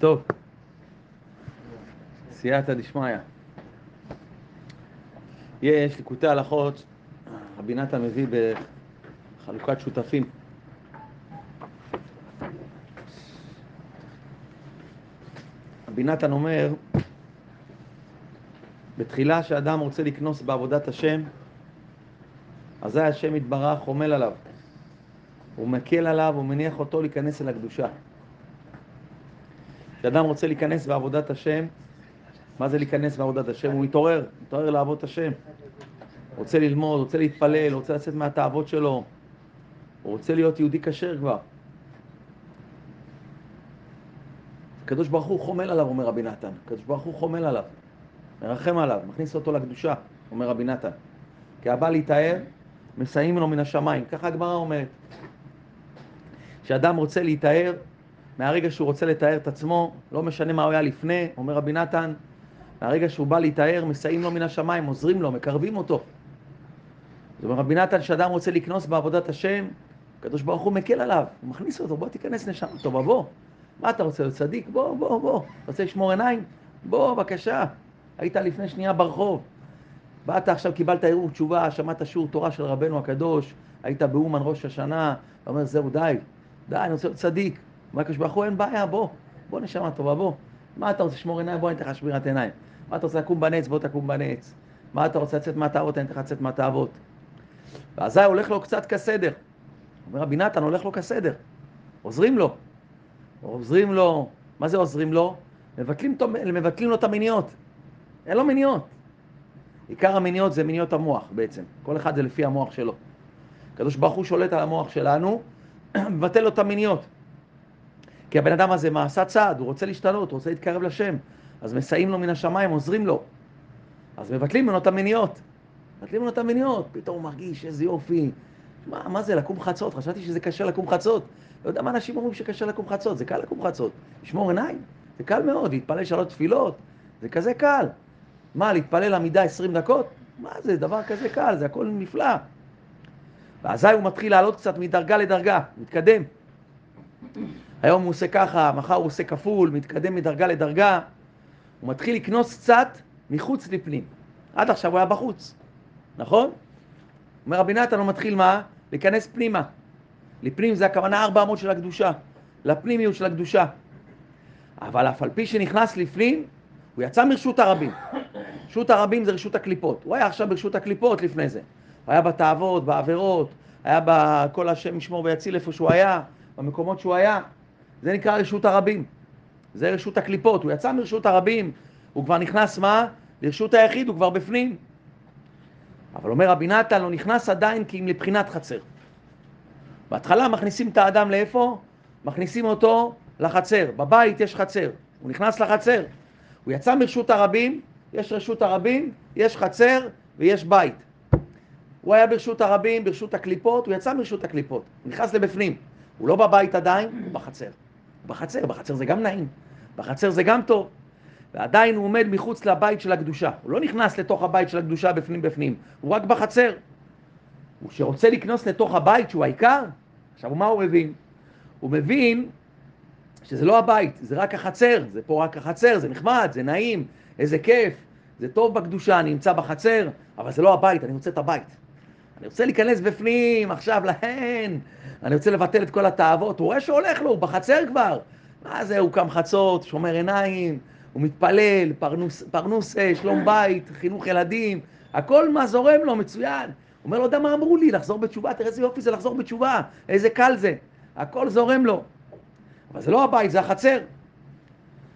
טוב, סייעתא דשמיא. יש ליקוטי הלכות, רבי נתן מביא בחלוקת שותפים. רבי נתן אומר, בתחילה שאדם רוצה לקנוס בעבודת השם, אזי השם יתברך עמל עליו. הוא מקל עליו, הוא מניח אותו להיכנס אל הקדושה. כשאדם רוצה להיכנס בעבודת השם, מה זה להיכנס בעבודת השם? הוא מתעורר, מתעורר לעבוד השם. רוצה ללמוד, רוצה להתפלל, רוצה לצאת מהתאוות שלו. הוא רוצה להיות יהודי כשר כבר. הקדוש ברוך הוא חומל עליו, אומר רבי נתן. הקדוש ברוך הוא חומל עליו, מרחם עליו, מכניס אותו לקדושה, אומר רבי נתן. כי הבא להיטהר, מסייעים לו מן השמיים. ככה הגמרא אומרת. כשאדם רוצה להיטהר, מהרגע שהוא רוצה לתאר את עצמו, לא משנה מה הוא היה לפני, אומר רבי נתן, מהרגע שהוא בא להיטהר, מסייעים לו מן השמיים, עוזרים לו, מקרבים אותו. זאת אומרת, רבי נתן, כשאדם רוצה לקנוס בעבודת השם, הקדוש ברוך הוא מקל עליו, הוא מכניס אותו, בוא תיכנס נשמה טובה, בוא. מה אתה רוצה להיות צדיק? בוא, בוא, בוא. רוצה לשמור עיניים? בוא, בבקשה. היית לפני שנייה ברחוב. באת עכשיו, קיבלת ערעור תשובה, שמעת שיעור תורה של רבנו הקדוש, היית באומן ראש השנה, אתה אומר, זהו, די, די, אני רוצה להיות צדיק. אומר הקדוש ברוך הוא, אין בעיה, בוא, בוא נשמה טובה, בוא. מה אתה רוצה לשמור עיניים? בוא, אני אתן לך שמירת עיניים. מה אתה רוצה לקום בנץ? בוא תקום בנץ. מה אתה רוצה לצאת מהתאוות? אני אתן לך לצאת מהתאוות. ואזי הולך לו קצת כסדר. אומר רבי נתן, הולך לו כסדר. עוזרים לו. עוזרים לו, מה זה עוזרים לו? מבטלים, מבטלים לו את המיניות. אין לו מיניות. עיקר המיניות זה מיניות המוח בעצם. כל אחד זה לפי המוח שלו. הקדוש ברוך הוא שולט על המוח שלנו, מבטל לו את המיניות. כי הבן אדם הזה, מה עשה צעד? הוא רוצה להשתנות, הוא רוצה להתקרב לשם. אז מסייעים לו מן השמיים, עוזרים לו. אז מבטלים ממנו את המיניות. מבטלים ממנו את המיניות, פתאום הוא מרגיש איזה יופי. מה, מה זה, לקום חצות? חשבתי שזה קשה לקום חצות. לא יודע מה אנשים אומרים שקשה לקום חצות, זה קל לקום חצות. לשמור עיניים, זה קל מאוד, להתפלל שלוש תפילות, זה כזה קל. מה, להתפלל עמידה עשרים דקות? מה זה, דבר כזה קל, זה הכל נפלא. ואזי הוא מתחיל לעלות קצת מדרגה לדרגה, מתקדם. היום הוא עושה ככה, מחר הוא עושה כפול, מתקדם מדרגה לדרגה. הוא מתחיל לקנוס קצת מחוץ לפנים. עד עכשיו הוא היה בחוץ, נכון? אומר רבי נתן, הוא מתחיל מה? להיכנס פנימה. לפנים זה הכוונה ארבע אמות של הקדושה, לפנימיות של הקדושה. אבל אף על פי שנכנס לפנים, הוא יצא מרשות הרבים. רשות הרבים זה רשות הקליפות. הוא היה עכשיו ברשות הקליפות לפני זה. הוא היה בתאוות, בעבירות, היה בכל השם ישמור ויציל איפה שהוא היה, במקומות שהוא היה. זה נקרא רשות הרבים. זה רשות הקליפות. הוא יצא מרשות הרבים, הוא כבר נכנס מה? לרשות היחיד, הוא כבר בפנים. אבל אומר רבי נתן, לא נכנס עדיין כי אם לבחינת חצר. בהתחלה מכניסים את האדם לאיפה? מכניסים אותו לחצר. בבית יש חצר. הוא נכנס לחצר. הוא יצא מרשות הרבים, יש רשות הרבים, יש חצר ויש בית. הוא היה ברשות הרבים, ברשות הקליפות, הוא יצא מרשות הקליפות, הוא נכנס לבפנים. הוא לא בבית עדיין, הוא בחצר. בחצר, בחצר זה גם נעים, בחצר זה גם טוב. ועדיין הוא עומד מחוץ לבית של הקדושה. הוא לא נכנס לתוך הבית של הקדושה בפנים בפנים, הוא רק בחצר. הוא שרוצה לקנוס לתוך הבית שהוא העיקר, עכשיו מה הוא מבין? הוא מבין שזה לא הבית, זה רק החצר, זה פה רק החצר, זה נחמד, זה נעים, איזה כיף, זה טוב בקדושה, אני נמצא בחצר, אבל זה לא הבית, אני רוצה את הבית. אני רוצה להיכנס בפנים עכשיו להן, אני רוצה לבטל את כל התאוות, הוא רואה שהולך לו, הוא בחצר כבר. מה זה, הוא קם חצות, שומר עיניים, הוא מתפלל, פרנוס, פרנוס שלום בית, חינוך ילדים, הכל מה זורם לו, מצוין. הוא אומר לו, יודע מה אמרו לי, לחזור בתשובה, תראה איזה יופי זה לחזור בתשובה, איזה קל זה. הכל זורם לו. אבל זה לא הבית, זה החצר.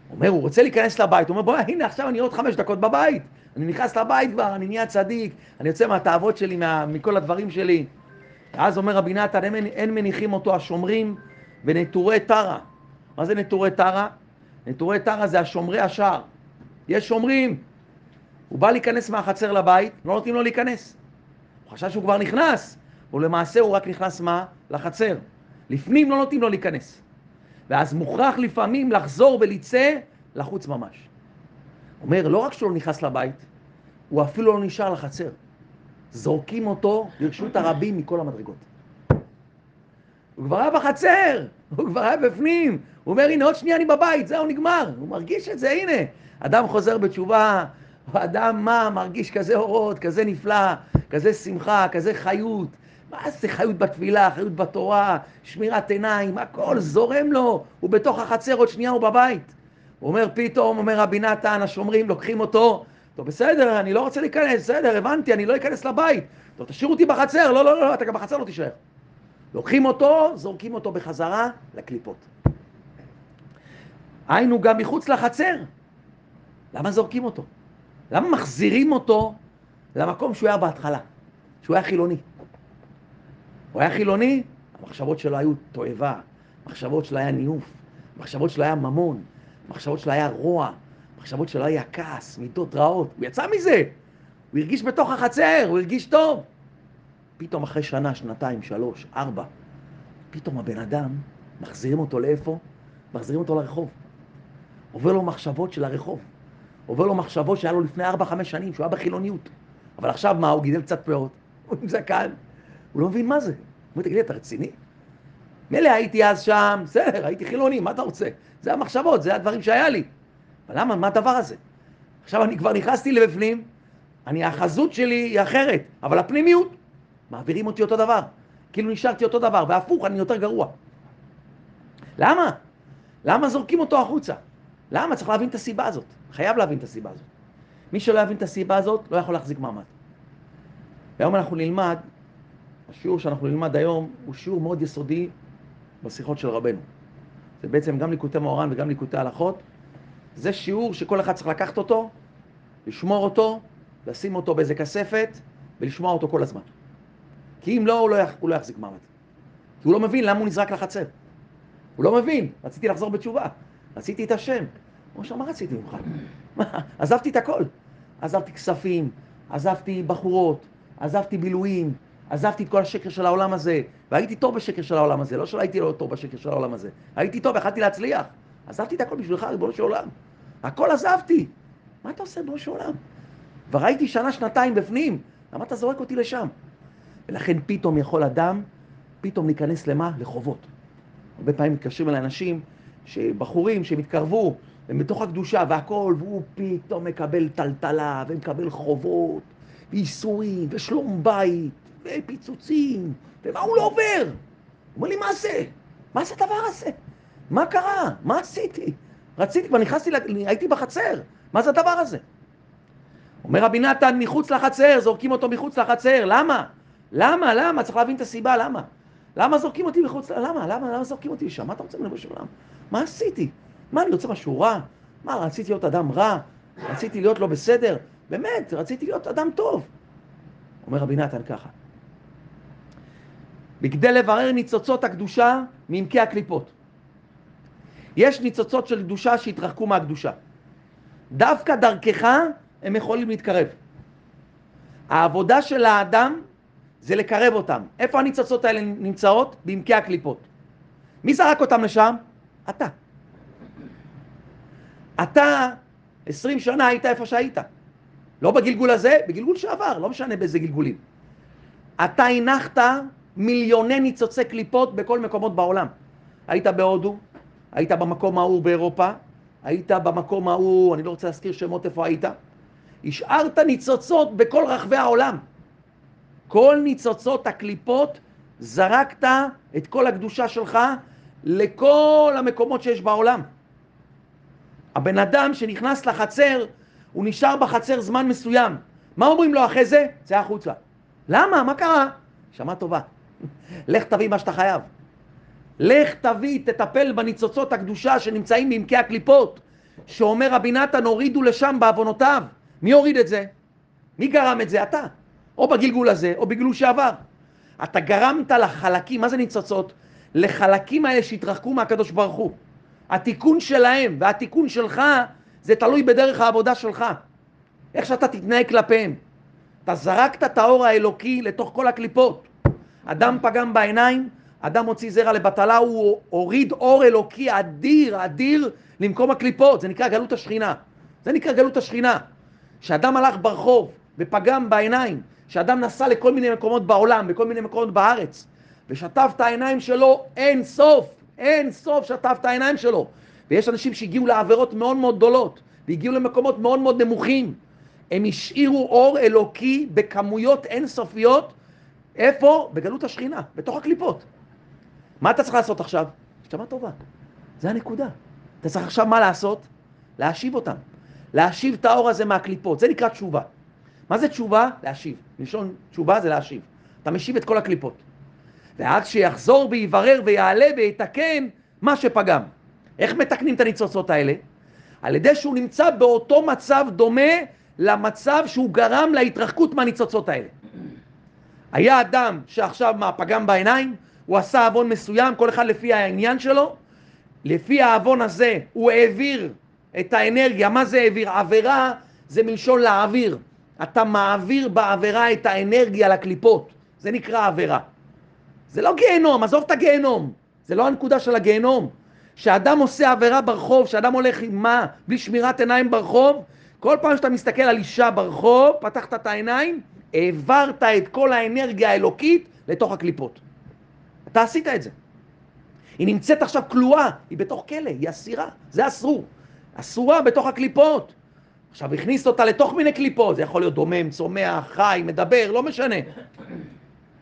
הוא אומר, הוא רוצה להיכנס לבית, הוא אומר, בוא, הנה, עכשיו אני עוד חמש דקות בבית. אני נכנס לבית כבר, אני נהיה צדיק, אני יוצא מהתאוות שלי, מה, מכל הדברים שלי. אז אומר רבי נתן, אין, אין מניחים אותו השומרים ונטורי טרה. מה זה נטורי טרה? נטורי טרה זה השומרי השער. יש שומרים. הוא בא להיכנס מהחצר לבית, לא נותנים לו להיכנס. הוא חשב שהוא כבר נכנס, ולמעשה הוא רק נכנס מה? לחצר. לפנים לא נותנים לו להיכנס. ואז מוכרח לפעמים לחזור ולצא לחוץ ממש. אומר, לא רק שהוא לא נכנס לבית, הוא אפילו לא נשאר לחצר. זורקים אותו לרשות הרבים מכל המדרגות. הוא כבר היה בחצר, הוא כבר היה בפנים. הוא אומר, הנה, עוד שנייה אני בבית, זהו, נגמר. הוא מרגיש את זה, הנה. אדם חוזר בתשובה, האדם מה, מרגיש כזה אורות, כזה נפלא, כזה שמחה, כזה חיות. מה זה חיות בתפילה, חיות בתורה, שמירת עיניים, הכל זורם לו. הוא בתוך החצר, עוד שנייה הוא בבית. הוא אומר, פתאום, אומר רבי נתן, השומרים לוקחים אותו, טוב, בסדר, אני לא רוצה להיכנס, בסדר, הבנתי, אני לא אכנס לבית. טוב, תשאירו אותי בחצר, לא, לא, לא, אתה גם בחצר לא תישאר. לוקחים אותו, זורקים אותו בחזרה לקליפות. היינו גם מחוץ לחצר. למה זורקים אותו? למה מחזירים אותו למקום שהוא היה בהתחלה? שהוא היה חילוני. הוא היה חילוני, המחשבות שלו היו תועבה, המחשבות שלו היה ניאוף, המחשבות שלו היה ממון, המחשבות שלו היה רוע, המחשבות שלו היה כעס, מידות רעות. הוא יצא מזה, הוא הרגיש בתוך החצר, הוא הרגיש טוב. פתאום אחרי שנה, שנתיים, שלוש, ארבע, פתאום הבן אדם, מחזירים אותו לאיפה? מחזירים אותו לרחוב. עובר לו מחשבות של הרחוב. עובר לו מחשבות שהיה לו לפני ארבע, חמש שנים, שהוא היה בחילוניות. אבל עכשיו מה, הוא גידל קצת פאות, הוא עם זקן, הוא לא מבין מה זה. הוא אומר, תגיד לי, אתה רציני? מילא הייתי אז שם, בסדר, הייתי חילוני, מה אתה רוצה? זה המחשבות, זה הדברים שהיה לי. אבל למה, מה הדבר הזה? עכשיו אני כבר נכנסתי לבפנים, אני, החזות שלי היא אחרת, אבל הפנימיות, מעבירים אותי אותו דבר. כאילו נשארתי אותו דבר, והפוך, אני יותר גרוע. למה? למה זורקים אותו החוצה? למה? צריך להבין את הסיבה הזאת. חייב להבין את הסיבה הזאת. מי שלא יבין את הסיבה הזאת, לא יכול להחזיק מעמד. היום אנחנו נלמד, השיעור שאנחנו נלמד היום הוא שיעור מאוד יסודי בשיחות של רבנו. זה בעצם גם ליקוטי מאורן וגם ליקוטי הלכות. זה שיעור שכל אחד צריך לקחת אותו, לשמור אותו, לשים אותו באיזה כספת ולשמוע אותו כל הזמן. כי אם לא, הוא לא, יח, הוא לא יחזיק מעמד. כי הוא לא מבין למה הוא נזרק לחצר. הוא לא מבין, רציתי לחזור בתשובה, רציתי את השם. הוא אומר, מה רציתי ממך? עזבתי את הכל. עזבתי כספים, עזבתי בחורות, עזבתי בילויים, עזבתי את כל השקר של העולם הזה, והייתי טוב בשקר של העולם הזה, לא שלא הייתי לא טוב בשקר של העולם הזה, הייתי טוב, יכלתי להצליח. עזבתי את הכל בשבילך, ריבונו של עולם. הכל עזבתי. מה אתה עושה, ריבונו של עולם? כבר הייתי שנה, שנתיים בפנים, למה אתה זורק אותי לשם? ולכן פתאום יכול אדם, פתאום להיכנס למה? לחובות. הרבה פעמים מתקשרים אל אנשים, בחורים שהם התקרבו, הם בתוך הקדושה והכל, והוא פתאום מקבל טלטלה, ומקבל חובות, וייסורים, ושלום בית, ופיצוצים, ומה הוא לא עובר? הוא אומר לי, מה זה? מה זה הדבר הזה? מה קרה? מה עשיתי? רציתי, כבר נכנסתי, הייתי בחצר, מה זה הדבר הזה? אומר רבי נתן, מחוץ לחצר, זורקים אותו מחוץ לחצר, למה? למה? למה? צריך להבין את הסיבה, למה? למה זורקים אותי מחוץ, למה? למה? למה זורקים אותי לשם? מה אתה רוצה ממנו בשביל מה עשיתי? מה, אני רוצה משהו רע? מה, רציתי להיות אדם רע? רציתי להיות לא בסדר? באמת, רציתי להיות אדם טוב. אומר רבי נתן ככה, בכדי לברר ניצוצות הקדושה מעמקי הקליפות. יש ניצוצות של קדושה שהתרחקו מהקדושה. דווקא דרכך הם יכולים להתקרב. העבודה של האדם זה לקרב אותם. איפה הניצוצות האלה נמצאות? בעמקי הקליפות. מי זרק אותם לשם? אתה. אתה עשרים שנה היית איפה שהיית. לא בגלגול הזה, בגלגול שעבר, לא משנה באיזה גלגולים. אתה הנחת מיליוני ניצוצי קליפות בכל מקומות בעולם. היית בהודו, היית במקום ההוא באירופה, היית במקום ההוא, אני לא רוצה להזכיר שמות איפה היית, השארת ניצוצות בכל רחבי העולם. כל ניצוצות הקליפות, זרקת את כל הקדושה שלך לכל המקומות שיש בעולם. הבן אדם שנכנס לחצר, הוא נשאר בחצר זמן מסוים. מה אומרים לו אחרי זה? צא החוצה. למה? מה קרה? שמע טובה. לך תביא מה שאתה חייב. לך תביא, תטפל בניצוצות הקדושה שנמצאים בעמקי הקליפות, שאומר רבי נתן, הורידו לשם בעוונותיו. מי הוריד את זה? מי גרם את זה? אתה. או בגלגול הזה, או בגלגול שעבר. אתה גרמת לחלקים, מה זה ניצוצות? לחלקים האלה שהתרחקו מהקדוש ברוך הוא. התיקון שלהם והתיקון שלך, זה תלוי בדרך העבודה שלך. איך שאתה תתנהג כלפיהם. אתה זרקת את האור האלוקי לתוך כל הקליפות. אדם פגם בעיניים, אדם הוציא זרע לבטלה, הוא הוריד אור אלוקי אדיר, אדיר, למקום הקליפות. זה נקרא גלות השכינה. זה נקרא גלות השכינה. שאדם הלך ברחוב ופגם בעיניים, שאדם נסע לכל מיני מקומות בעולם, בכל מיני מקומות בארץ, ושטף את העיניים שלו אין סוף, אין סוף שטף את העיניים שלו. ויש אנשים שהגיעו לעבירות מאוד מאוד גדולות, והגיעו למקומות מאוד מאוד נמוכים. הם השאירו אור אלוקי בכמויות אינסופיות, איפה? בגלות השכינה, בתוך הקליפות. מה אתה צריך לעשות עכשיו? שמה טובה, זה הנקודה. אתה צריך עכשיו מה לעשות? להשיב אותם. להשיב את האור הזה מהקליפות, זה נקרא תשובה. מה זה תשובה? להשיב. לשון תשובה זה להשיב. אתה משיב את כל הקליפות. ואז שיחזור ויברר ויעלה ויתקן מה שפגם. איך מתקנים את הניצוצות האלה? על ידי שהוא נמצא באותו מצב דומה למצב שהוא גרם להתרחקות מהניצוצות האלה. היה אדם שעכשיו מה, פגם בעיניים, הוא עשה עוון מסוים, כל אחד לפי העניין שלו, לפי העוון הזה הוא העביר את האנרגיה, מה זה העביר? עבירה זה מלשון להעביר. אתה מעביר בעבירה את האנרגיה לקליפות, זה נקרא עבירה. זה לא גיהנום, עזוב את הגיהנום, זה לא הנקודה של הגיהנום. כשאדם עושה עבירה ברחוב, כשאדם הולך עם מה? בלי שמירת עיניים ברחוב, כל פעם שאתה מסתכל על אישה ברחוב, פתחת את העיניים, העברת את כל האנרגיה האלוקית לתוך הקליפות. אתה עשית את זה. היא נמצאת עכשיו כלואה, היא בתוך כלא, היא אסירה, זה אסור. אסורה בתוך הקליפות. עכשיו הכניס אותה לתוך מיני קליפות, זה יכול להיות דומם, צומח, חי, מדבר, לא משנה.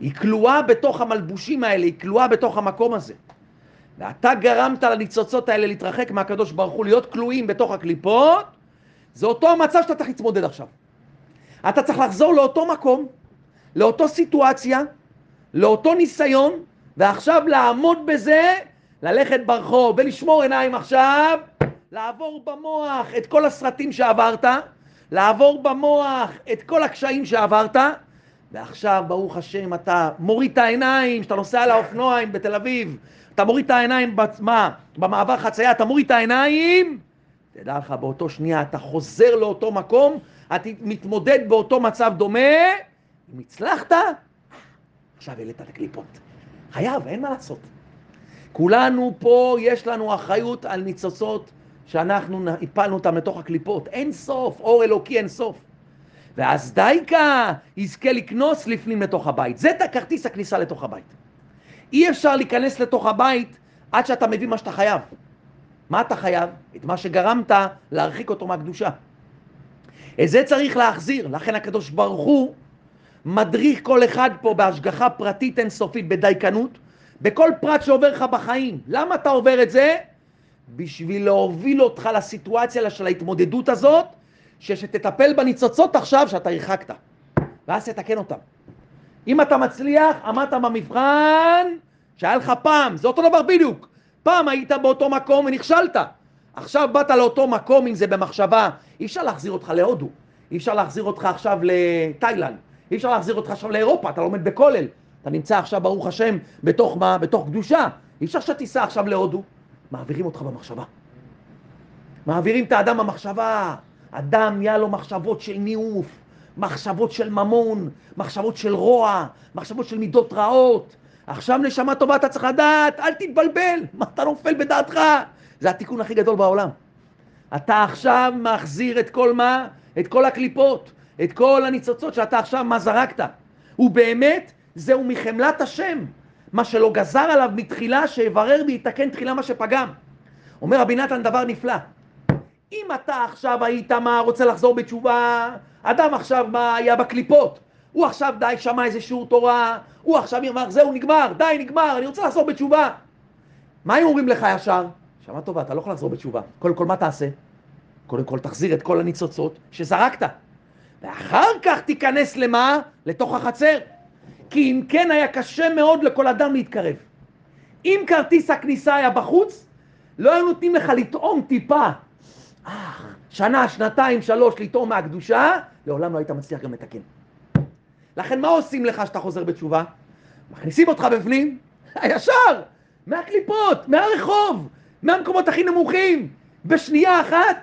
היא כלואה בתוך המלבושים האלה, היא כלואה בתוך המקום הזה. ואתה גרמת לניצוצות האלה להתרחק מהקדוש ברוך הוא, להיות כלואים בתוך הקליפות, זה אותו המצב שאתה צריך להתמודד עכשיו. אתה צריך לחזור לאותו מקום, לאותו סיטואציה, לאותו ניסיון, ועכשיו לעמוד בזה, ללכת ברחוב ולשמור עיניים עכשיו, לעבור במוח את כל הסרטים שעברת, לעבור במוח את כל הקשיים שעברת, ועכשיו, ברוך השם, אתה מוריד את העיניים, כשאתה נוסע על האופנוע בתל אביב, אתה מוריד את העיניים בעצמה, במעבר חצייה, אתה מוריד את העיניים, תדע לך, באותו שנייה אתה חוזר לאותו מקום, אתה מתמודד באותו מצב דומה, אם הצלחת, עכשיו העלית את הקליפות. חייב, אין מה לעשות. כולנו פה, יש לנו אחריות על ניצוצות שאנחנו הפלנו אותם לתוך הקליפות. אין סוף, אור אלוקי אין סוף. ואז דייקה יזכה לקנוס לפנים לתוך הבית. זה כרטיס הכניסה לתוך הבית. אי אפשר להיכנס לתוך הבית עד שאתה מביא מה שאתה חייב. מה אתה חייב? את מה שגרמת להרחיק אותו מהקדושה. את זה צריך להחזיר, לכן הקדוש ברוך הוא מדריך כל אחד פה בהשגחה פרטית אינסופית, בדייקנות, בכל פרט שעובר לך בחיים. למה אתה עובר את זה? בשביל להוביל אותך לסיטואציה של ההתמודדות הזאת, שתטפל בניצוצות עכשיו שאתה הרחקת, ואז תתקן אותם. אם אתה מצליח, עמדת במבחן שהיה לך פעם, זה אותו דבר בדיוק. פעם היית באותו מקום ונכשלת. עכשיו באת לאותו מקום, אם זה במחשבה, אי אפשר להחזיר אותך להודו, אי אפשר להחזיר אותך עכשיו לתאילנד, אי אפשר להחזיר אותך עכשיו לאירופה, אתה לומד בכולל, אתה נמצא עכשיו, ברוך השם, בתוך מה? בתוך קדושה. אי אפשר שתיסע עכשיו להודו, מעבירים אותך במחשבה. מעבירים את האדם במחשבה. אדם נהיה לו מחשבות של ניאוף, מחשבות של ממון, מחשבות של רוע, מחשבות של מידות רעות. עכשיו נשמה טובה אתה צריך לדעת, אל תתבלבל, מה אתה נופל בדעתך? זה התיקון הכי גדול בעולם. אתה עכשיו מחזיר את כל מה? את כל הקליפות, את כל הניצוצות שאתה עכשיו מה זרקת. ובאמת, זהו מחמלת השם, מה שלא גזר עליו מתחילה, שיברר ויתקן תחילה מה שפגם. אומר רבי נתן דבר נפלא. אם אתה עכשיו היית מה, רוצה לחזור בתשובה, אדם עכשיו מה היה בקליפות, הוא עכשיו די שמע איזה שיעור תורה, הוא עכשיו אמר זהו נגמר, די נגמר, אני רוצה לחזור בתשובה. מה הם אומרים לך ישר? שמע טובה, אתה לא יכול לחזור בתשובה. קודם כל מה תעשה? קודם כל תחזיר את כל הניצוצות שזרקת. ואחר כך תיכנס למה? לתוך החצר. כי אם כן היה קשה מאוד לכל אדם להתקרב. אם כרטיס הכניסה היה בחוץ, לא היו נותנים לך לטעום טיפה. אה, שנה, שנתיים, שלוש לטעום מהקדושה, לעולם לא היית מצליח גם לתקן. לכן מה עושים לך כשאתה חוזר בתשובה? מכניסים אותך בפנים, ישר, מהקליפות, מהרחוב, מהמקומות הכי נמוכים, בשנייה אחת,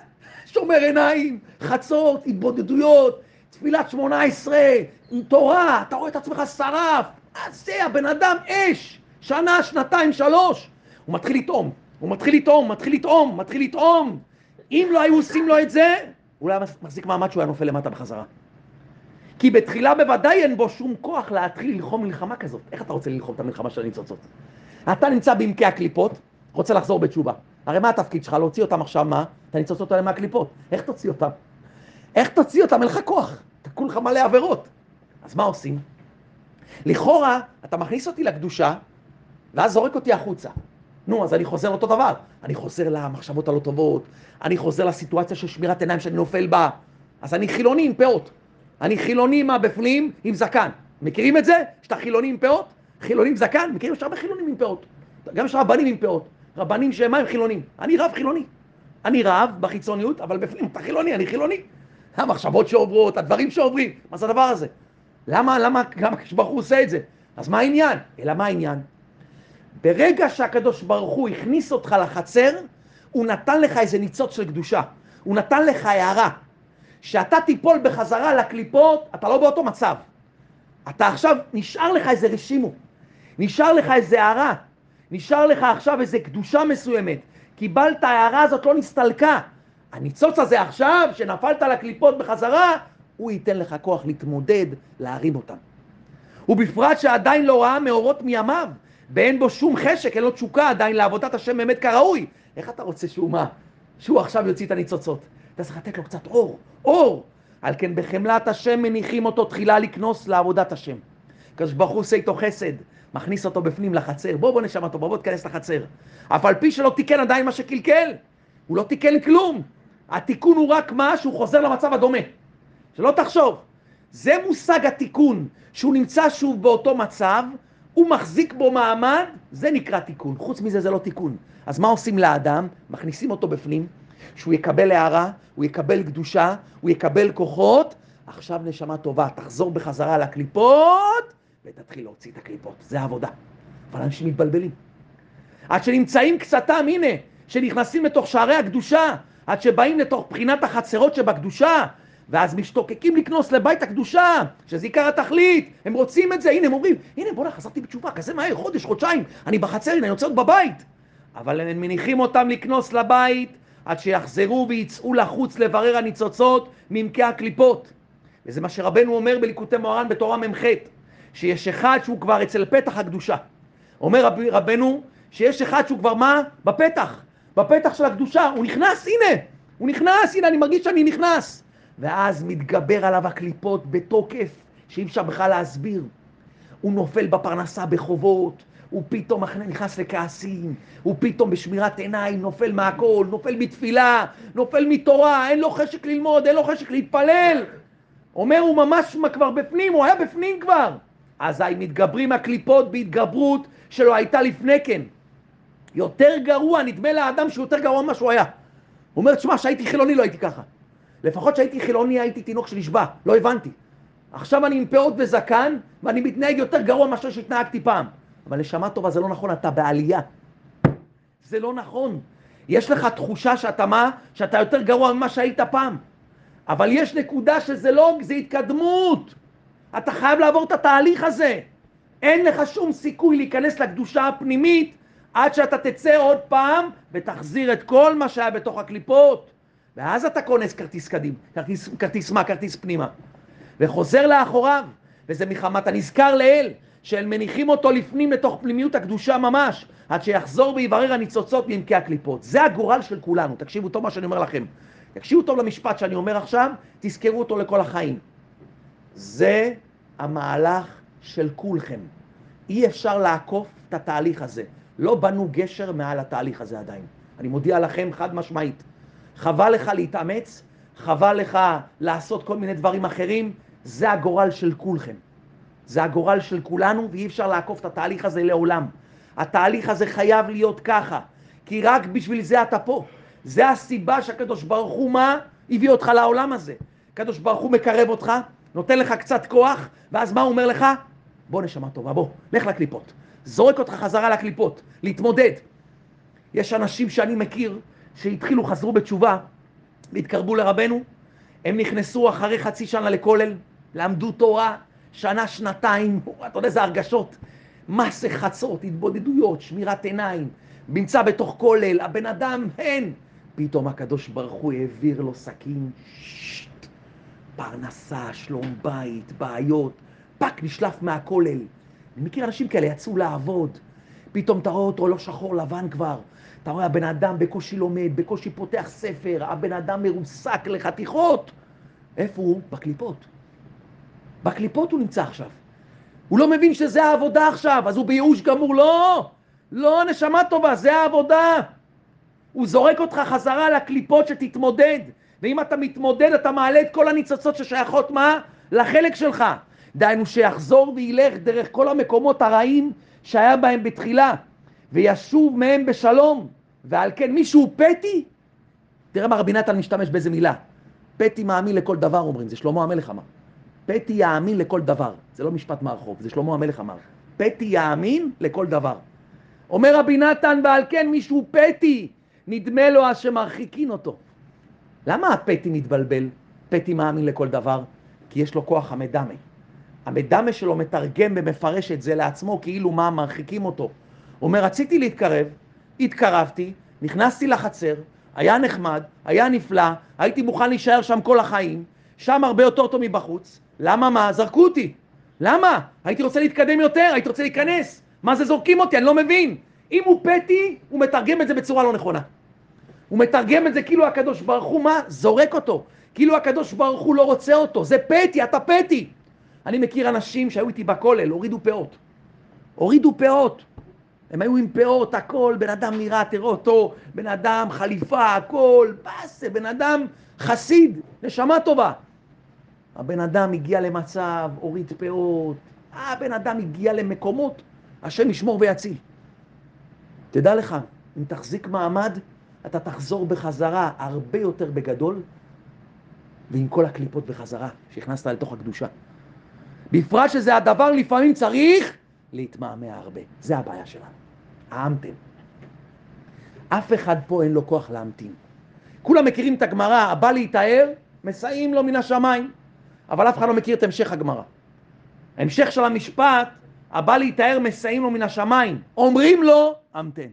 שומר עיניים, חצות, התבודדויות, תפילת שמונה עשרה, תורה, אתה רואה את עצמך שרף, זה הבן אדם אש, שנה, שנתיים, שלוש, הוא מתחיל לטעום, הוא מתחיל לטעום, מתחיל לטעום, מתחיל לטעום, אם לא היו עושים לו את זה, הוא היה מחזיק מעמד שהוא היה נופל למטה בחזרה. כי בתחילה בוודאי אין בו שום כוח להתחיל ללחום מלחמה כזאת. איך אתה רוצה ללחום את המלחמה של הניצוצות? אתה נמצא בעמקי הקליפות, רוצה לחזור בתשובה. הרי מה התפקיד שלך? להוציא אותם עכשיו מה? את הניצוצות האלה מהקליפות. איך תוציא אותם? איך תוציא אותם? אין לך כוח. אתה כולך מלא עבירות. אז מה עושים? לכאורה, אתה מכניס אותי לקדושה, ואז זורק אותי החוצה. נו, אז אני חוזר אותו דבר. אני חוזר למחשבות הלא טובות, אני חוזר לסיטואציה של שמירת עיניים שאני נופל בה. אז אני חילוני עם פאות. אני חילוני מהבפנים עם זקן. מכירים את זה? שאתה חילוני עם פאות? חילוני עם זקן? מכירים? יש הרבה חילונים עם פאות. גם יש רבנים עם פאות. רבנים שהם הם חילונים? אני רב חילוני. אני רב בחיצוניות, אבל בפנים אתה חילוני, אני חילוני. המחשבות שעוברות, הדברים שעוברים, מה זה הדבר הזה? למה, למה, למה הקדוש ברוך הוא עושה את זה? אז מה העניין? אלא מה העניין? ברגע שהקדוש ברוך הוא הכניס אותך לחצר, הוא נתן לך איזה ניצוץ של קדושה. הוא נתן לך הערה. שאתה תיפול בחזרה לקליפות, אתה לא באותו מצב. אתה עכשיו, נשאר לך איזה רשימו, נשאר לך איזה הערה, נשאר לך עכשיו איזה קדושה מסוימת. קיבלת, ההערה הזאת לא נסתלקה. הניצוץ הזה עכשיו, שנפלת לקליפות בחזרה, הוא ייתן לך כוח להתמודד, להרים אותם. ובפרט שעדיין לא ראה מאורות מימיו, ואין בו שום חשק, אין לו תשוקה עדיין לעבודת השם באמת כראוי. איך אתה רוצה שהוא מה? שהוא עכשיו יוציא את הניצוצות. אתה צריך לתת לו קצת אור, אור. על כן בחמלת השם מניחים אותו תחילה לקנוס לעבודת השם. הקדוש ברוך הוא עושה איתו חסד, מכניס אותו בפנים לחצר. בוא בוא נשמע בוא בוא תיכנס לחצר. אף על פי שלא תיקן עדיין מה שקלקל, הוא לא תיקן כלום. התיקון הוא רק מה שהוא חוזר למצב הדומה. שלא תחשוב. זה מושג התיקון, שהוא נמצא שוב באותו מצב, הוא מחזיק בו מעמד, זה נקרא תיקון. חוץ מזה זה לא תיקון. אז מה עושים לאדם? מכניסים אותו בפנים, שהוא יקבל הערה, הוא יקבל קדושה, הוא יקבל כוחות. עכשיו נשמה טובה, תחזור בחזרה לקליפות ותתחיל להוציא את הקליפות. זה העבודה. אבל אנשים מתבלבלים. עד שנמצאים קצתם, הנה, שנכנסים לתוך שערי הקדושה, עד שבאים לתוך בחינת החצרות שבקדושה, ואז משתוקקים לקנוס לבית הקדושה, שזה עיקר התכלית, הם רוצים את זה, הנה הם אומרים, הנה בוא'נה חזרתי בתשובה, כזה מהר, חודש, חודשיים, אני בחצר, הנה אני רוצה להיות בבית. אבל הם מניחים אותם לקנוס לבית, עד שיחזרו ויצאו לחוץ לברר הניצוצות מעמקי הקליפות. וזה מה שרבנו אומר בליקוטי מוהר"ן בתורה מ"ח, שיש אחד שהוא כבר אצל פתח הקדושה. אומר רב, רבנו שיש אחד שהוא כבר מה? בפתח, בפתח של הקדושה, הוא נכנס, הנה, הוא נכנס, הנה אני מרגיש שאני נכנס. ואז מתגבר עליו הקליפות בתוקף שאי אפשר בכלל להסביר. הוא נופל בפרנסה בחובות, הוא פתאום נכנס לכעסים, הוא פתאום בשמירת עיניים נופל מהכל, נופל מתפילה, נופל מתורה, אין לו חשק ללמוד, אין לו חשק להתפלל. אומר הוא ממש כבר בפנים, הוא היה בפנים כבר. אזי מתגברים הקליפות בהתגברות שלא הייתה לפני כן. יותר גרוע, נדמה לאדם שהוא יותר גרוע ממה שהוא היה. הוא אומר, תשמע, כשהייתי חילוני לא הייתי ככה. לפחות כשהייתי חילוני הייתי תינוק שנשבע, לא הבנתי. עכשיו אני עם פאות וזקן, ואני מתנהג יותר גרוע מאשר שהתנהגתי פעם. אבל נשמה טובה זה לא נכון, אתה בעלייה. זה לא נכון. יש לך תחושה שאתה מה? שאתה יותר גרוע ממה שהיית פעם. אבל יש נקודה שזה לא, זה התקדמות. אתה חייב לעבור את התהליך הזה. אין לך שום סיכוי להיכנס לקדושה הפנימית עד שאתה תצא עוד פעם ותחזיר את כל מה שהיה בתוך הקליפות. ואז אתה כונס כרטיס קדים, כרטיס, כרטיס מה? כרטיס פנימה. וחוזר לאחוריו, וזה מחמת הנזכר לאל, שהם מניחים אותו לפנים לתוך פנימיות הקדושה ממש, עד שיחזור ויברר הניצוצות מעמקי הקליפות. זה הגורל של כולנו, תקשיבו טוב מה שאני אומר לכם. תקשיבו טוב למשפט שאני אומר עכשיו, תזכרו אותו לכל החיים. זה המהלך של כולכם. אי אפשר לעקוף את התהליך הזה. לא בנו גשר מעל התהליך הזה עדיין. אני מודיע לכם חד משמעית. חבל לך להתאמץ, חבל לך לעשות כל מיני דברים אחרים, זה הגורל של כולכם. זה הגורל של כולנו, ואי אפשר לעקוף את התהליך הזה לעולם. התהליך הזה חייב להיות ככה, כי רק בשביל זה אתה פה. זה הסיבה שהקדוש ברוך הוא מה? הביא אותך לעולם הזה. הקדוש ברוך הוא מקרב אותך, נותן לך קצת כוח, ואז מה הוא אומר לך? בוא נשמה טובה, בוא, לך לקליפות. זורק אותך חזרה לקליפות, להתמודד. יש אנשים שאני מכיר שהתחילו, חזרו בתשובה והתקרבו לרבנו, הם נכנסו אחרי חצי שנה לכולל, למדו תורה, שנה, שנתיים, אתה יודע איזה הרגשות, מסה חצות, התבודדויות, שמירת עיניים, נמצא בתוך כולל, הבן אדם, אין. פתאום הקדוש ברוך הוא העביר לו סכין, שט, פרנסה, שלום בית, בעיות, טאק, נשלף מהכולל. אני מכיר אנשים כאלה, יצאו לעבוד, פתאום אתה רואה אותו לא שחור לבן כבר. אתה רואה, הבן אדם בקושי לומד, בקושי פותח ספר, הבן אדם מרוסק לחתיכות. איפה הוא? בקליפות. בקליפות הוא נמצא עכשיו. הוא לא מבין שזה העבודה עכשיו, אז הוא בייאוש גמור. לא! לא, נשמה טובה, זה העבודה. הוא זורק אותך חזרה לקליפות שתתמודד. ואם אתה מתמודד, אתה מעלה את כל הניצוצות ששייכות מה? לחלק שלך. דהיינו שיחזור וילך דרך כל המקומות הרעים שהיה בהם בתחילה, וישוב מהם בשלום. ועל כן מישהו פתי, תראה מה רבי נתן משתמש באיזה מילה. פתי מאמין לכל דבר אומרים, זה שלמה המלך אמר. פתי יאמין לכל דבר, זה לא משפט מהרחוב, זה שלמה המלך אמר. פתי יאמין לכל דבר. אומר רבי נתן, ועל כן מישהו פתי, נדמה לו אז שמרחיקין אותו. למה הפתי מתבלבל? פתי מאמין לכל דבר? כי יש לו כוח המדמה. המדמה שלו מתרגם ומפרש את זה לעצמו כאילו מה מרחיקים אותו. הוא אומר, רציתי להתקרב, התקרבתי, נכנסתי לחצר, היה נחמד, היה נפלא, הייתי מוכן להישאר שם כל החיים, שם הרבה יותר טוב מבחוץ. למה מה? זרקו אותי. למה? הייתי רוצה להתקדם יותר, הייתי רוצה להיכנס. מה זה זורקים אותי? אני לא מבין. אם הוא פתי, הוא מתרגם את זה בצורה לא נכונה. הוא מתרגם את זה כאילו הקדוש ברוך הוא מה? זורק אותו. כאילו הקדוש ברוך הוא לא רוצה אותו. זה פתי, אתה פתי. אני מכיר אנשים שהיו איתי בכולל, הורידו פאות. הורידו פאות. הם היו עם פאות, הכל, בן אדם נראה, תראה אותו, בן אדם, חליפה, הכל, באסה, בן אדם חסיד, נשמה טובה. הבן אדם הגיע למצב, הוריד פאות, הבן אדם הגיע למקומות, השם ישמור ויציל. תדע לך, אם תחזיק מעמד, אתה תחזור בחזרה הרבה יותר בגדול, ועם כל הקליפות בחזרה שהכנסת לתוך הקדושה. בפרט שזה הדבר לפעמים צריך להתמהמה הרבה. זה הבעיה שלנו. העמתם. אף אחד פה אין לו כוח להמתין. כולם מכירים את הגמרא, הבא להיטהר, מסייעים לו מן השמיים. אבל אף אחד לא מכיר את המשך הגמרא. ההמשך של המשפט, הבא להיטהר מסייעים לו מן השמיים. אומרים לו, המתן.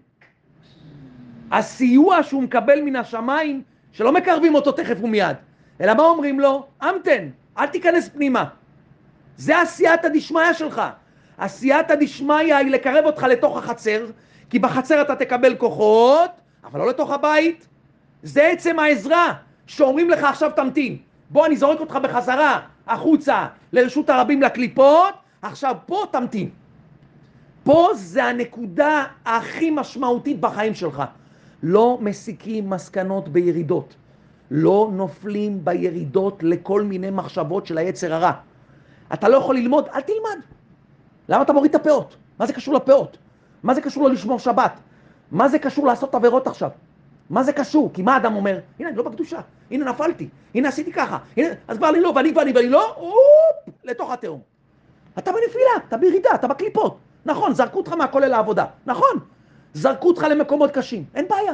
הסיוע שהוא מקבל מן השמיים, שלא מקרבים אותו תכף ומיד, אלא מה אומרים לו? המתן, אל תיכנס פנימה. זה הסייעתא דשמיא שלך. הסייעתא דשמיא היא לקרב אותך לתוך החצר, כי בחצר אתה תקבל כוחות, אבל לא לתוך הבית. זה עצם העזרה, שאומרים לך עכשיו תמתין. בוא אני זורק אותך בחזרה החוצה לרשות הרבים לקליפות, עכשיו פה תמתין. פה זה הנקודה הכי משמעותית בחיים שלך. לא מסיקים מסקנות בירידות. לא נופלים בירידות לכל מיני מחשבות של היצר הרע. אתה לא יכול ללמוד, אל תלמד. למה אתה מוריד את הפאות? מה זה קשור לפאות? מה זה קשור לא לשמור שבת? מה זה קשור לעשות עבירות עכשיו? מה זה קשור? כי מה האדם אומר? הנה, אני לא בקדושה, הנה נפלתי, הנה עשיתי ככה, הנה, אז כבר אני לא, ואני ואני ואני לא, אופ, לתוך התהום. אתה בנפילה, אתה בירידה, אתה בקליפות. נכון, זרקו אותך מהכולל לעבודה, נכון. זרקו אותך למקומות קשים, אין בעיה.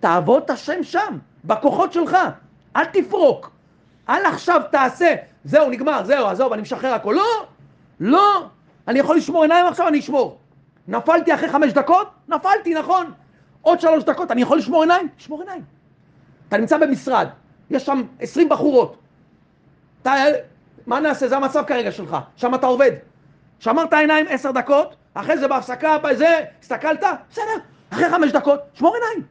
תעבוד את השם שם, בכוחות שלך, אל תפרוק. אל עכשיו תעשה, זהו, נגמר, זהו, עזוב, אני משחרר הכל. לא, לא. אני יכול לשמור עיניים עכשיו, אני אשמור. נפלתי אחרי חמש דקות? נפלתי, נכון. עוד שלוש דקות, אני יכול לשמור עיניים? לשמור עיניים. אתה נמצא במשרד, יש שם עשרים בחורות. אתה, מה נעשה? זה המצב כרגע שלך. שם אתה עובד. שמרת עיניים עשר דקות, אחרי זה בהפסקה, בזה, הסתכלת, בסדר. אחרי חמש דקות, שמור עיניים.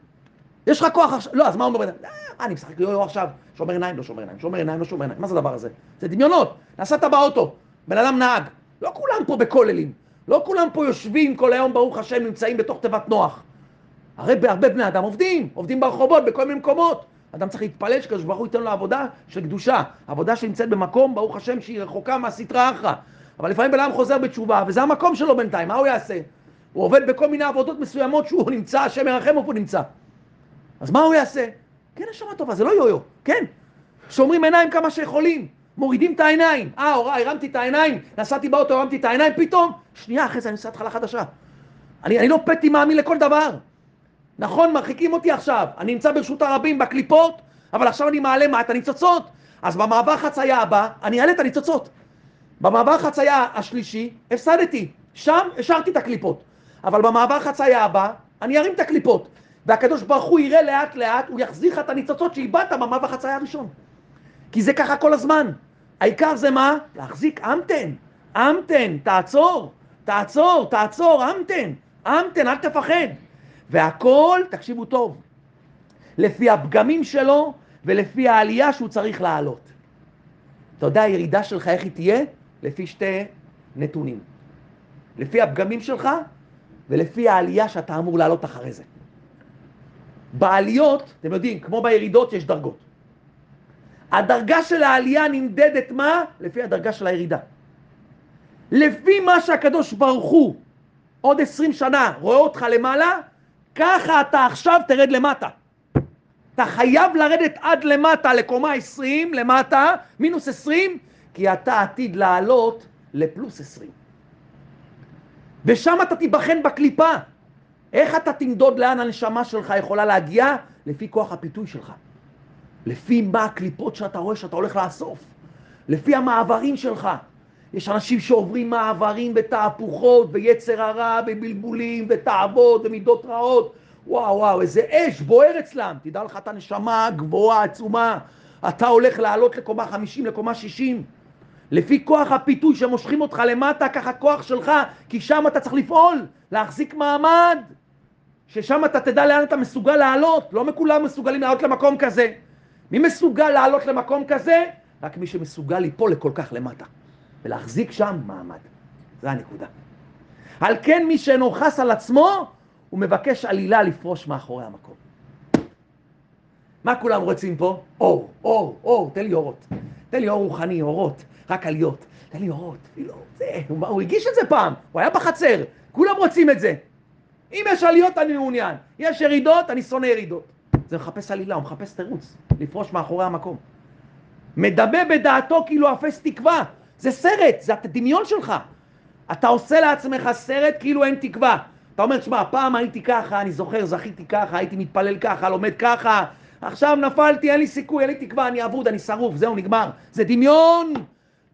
יש לך כוח עכשיו, לא, אז מה הוא אומר? אה, מה, אני משחק יו-יו עכשיו? שומר עיניים, לא שומר עיניים, שומר עיניים, לא שומר עיניים. מה זה הדבר הזה? זה דמיונות. נסעת באוטו, בן אדם נהג. לא כולם פה בכוללים. לא כולם פה יושבים כל היום, ברוך השם, נמצאים בתוך תיבת נוח. הרי בהרבה בני אדם עובדים, עובדים ברחובות, בכל מיני מקומות. אדם צריך להתפלל שקדוש ברוך הוא ייתן לו עבודה של קדושה. עבודה שנמצאת במקום, ברוך השם, שהיא רחוקה מהסטרא אחרא. אבל לפעמים בן אדם חוזר בתשובה, וזה המקום שלו בינתיים, מה הוא יעשה? הוא עובד בכל מיני עבודות מסוימות שהוא נמצא, השם ירחם איפה הוא נמצא. אז מה הוא יעשה? כן, נשמה טובה, זה לא יו-יו, כן. שומרים עיניים כמה שיכולים, מורידים את העיניים. אה, הורה, הרמתי את העיניים, נסעתי באוטו, הרמתי את העיניים, פתאום, שנייה אחרי זה אני עושה התחלה חדשה. אני, אני לא פתי מאמין לכל דבר. נכון, מרחיקים אותי עכשיו, אני נמצא ברשות הרבים בקליפות, אבל עכשיו אני מעלה מה? את הניצוצות. אז במעבר חצייה הבא, אני אעלה את הניצוצות. במעבר חצייה השלישי, הפסדתי. שם השארתי את הקליפות. אבל במעבר חצייה הבא, אני ארים את הקליפות. והקדוש ברוך הוא יראה לאט לאט, הוא יחזיר לך את הניצוצות שאיבדת במעבר חצייה הראשון. כי זה ככה כל הזמן. העיקר זה מה? להחזיק אמתן, אמתן, תעצור, תעצור, תעצור, אמתן, אמתן, אל תפחד. והכל, תקשיבו טוב, לפי הפגמים שלו ולפי העלייה שהוא צריך לעלות. אתה יודע, הירידה שלך, איך היא תהיה? לפי שתי נתונים. לפי הפגמים שלך ולפי העלייה שאתה אמור לעלות אחרי זה. בעליות, אתם יודעים, כמו בירידות יש דרגות. הדרגה של העלייה נמדדת מה? לפי הדרגה של הירידה. לפי מה שהקדוש ברוך הוא עוד עשרים שנה רואה אותך למעלה, ככה אתה עכשיו תרד למטה. אתה חייב לרדת עד למטה לקומה עשרים, למטה, מינוס עשרים, כי אתה עתיד לעלות לפלוס עשרים. ושם אתה תיבחן בקליפה. איך אתה תמדוד לאן הנשמה שלך יכולה להגיע? לפי כוח הפיתוי שלך. לפי מה הקליפות שאתה רואה שאתה הולך לאסוף. לפי המעברים שלך. יש אנשים שעוברים מעברים בתהפוכות, ויצר הרע, ובלבולים, ותאוות, ומידות רעות. וואו וואו, איזה אש בוער אצלם. תדע לך, אתה נשמה גבוהה, עצומה. אתה הולך לעלות לקומה 50, לקומה 60. לפי כוח הפיתוי שמושכים אותך למטה, ככה כוח שלך, כי שם אתה צריך לפעול, להחזיק מעמד. ששם אתה תדע לאן אתה מסוגל לעלות, לא מכולם מסוגלים לעלות למקום כזה. מי מסוגל לעלות למקום כזה? רק מי שמסוגל ליפול לכל כך למטה. ולהחזיק שם מעמד. זה הנקודה. על כן מי שאינו חס על עצמו, הוא מבקש עלילה לפרוש מאחורי המקום. מה כולם רוצים פה? אור, אור, אור, תן לי אורות. תן לי אור רוחני, אורות, רק עליות. תן לי אורות, אפילו, זה, הוא, הוא הגיש את זה פעם, הוא היה בחצר, כולם רוצים את זה. אם יש עליות אני מעוניין, יש ירידות, אני שונא ירידות. זה מחפש עלילה, הוא מחפש תירוץ, לפרוש מאחורי המקום. מדמה בדעתו כאילו אפס תקווה. זה סרט, זה הדמיון שלך. אתה עושה לעצמך סרט כאילו אין תקווה. אתה אומר, תשמע, פעם הייתי ככה, אני זוכר, זכיתי ככה, הייתי מתפלל ככה, לומד ככה, עכשיו נפלתי, אין לי סיכוי, אין לי תקווה, אני אבוד, אני שרוף, זהו, נגמר. זה דמיון!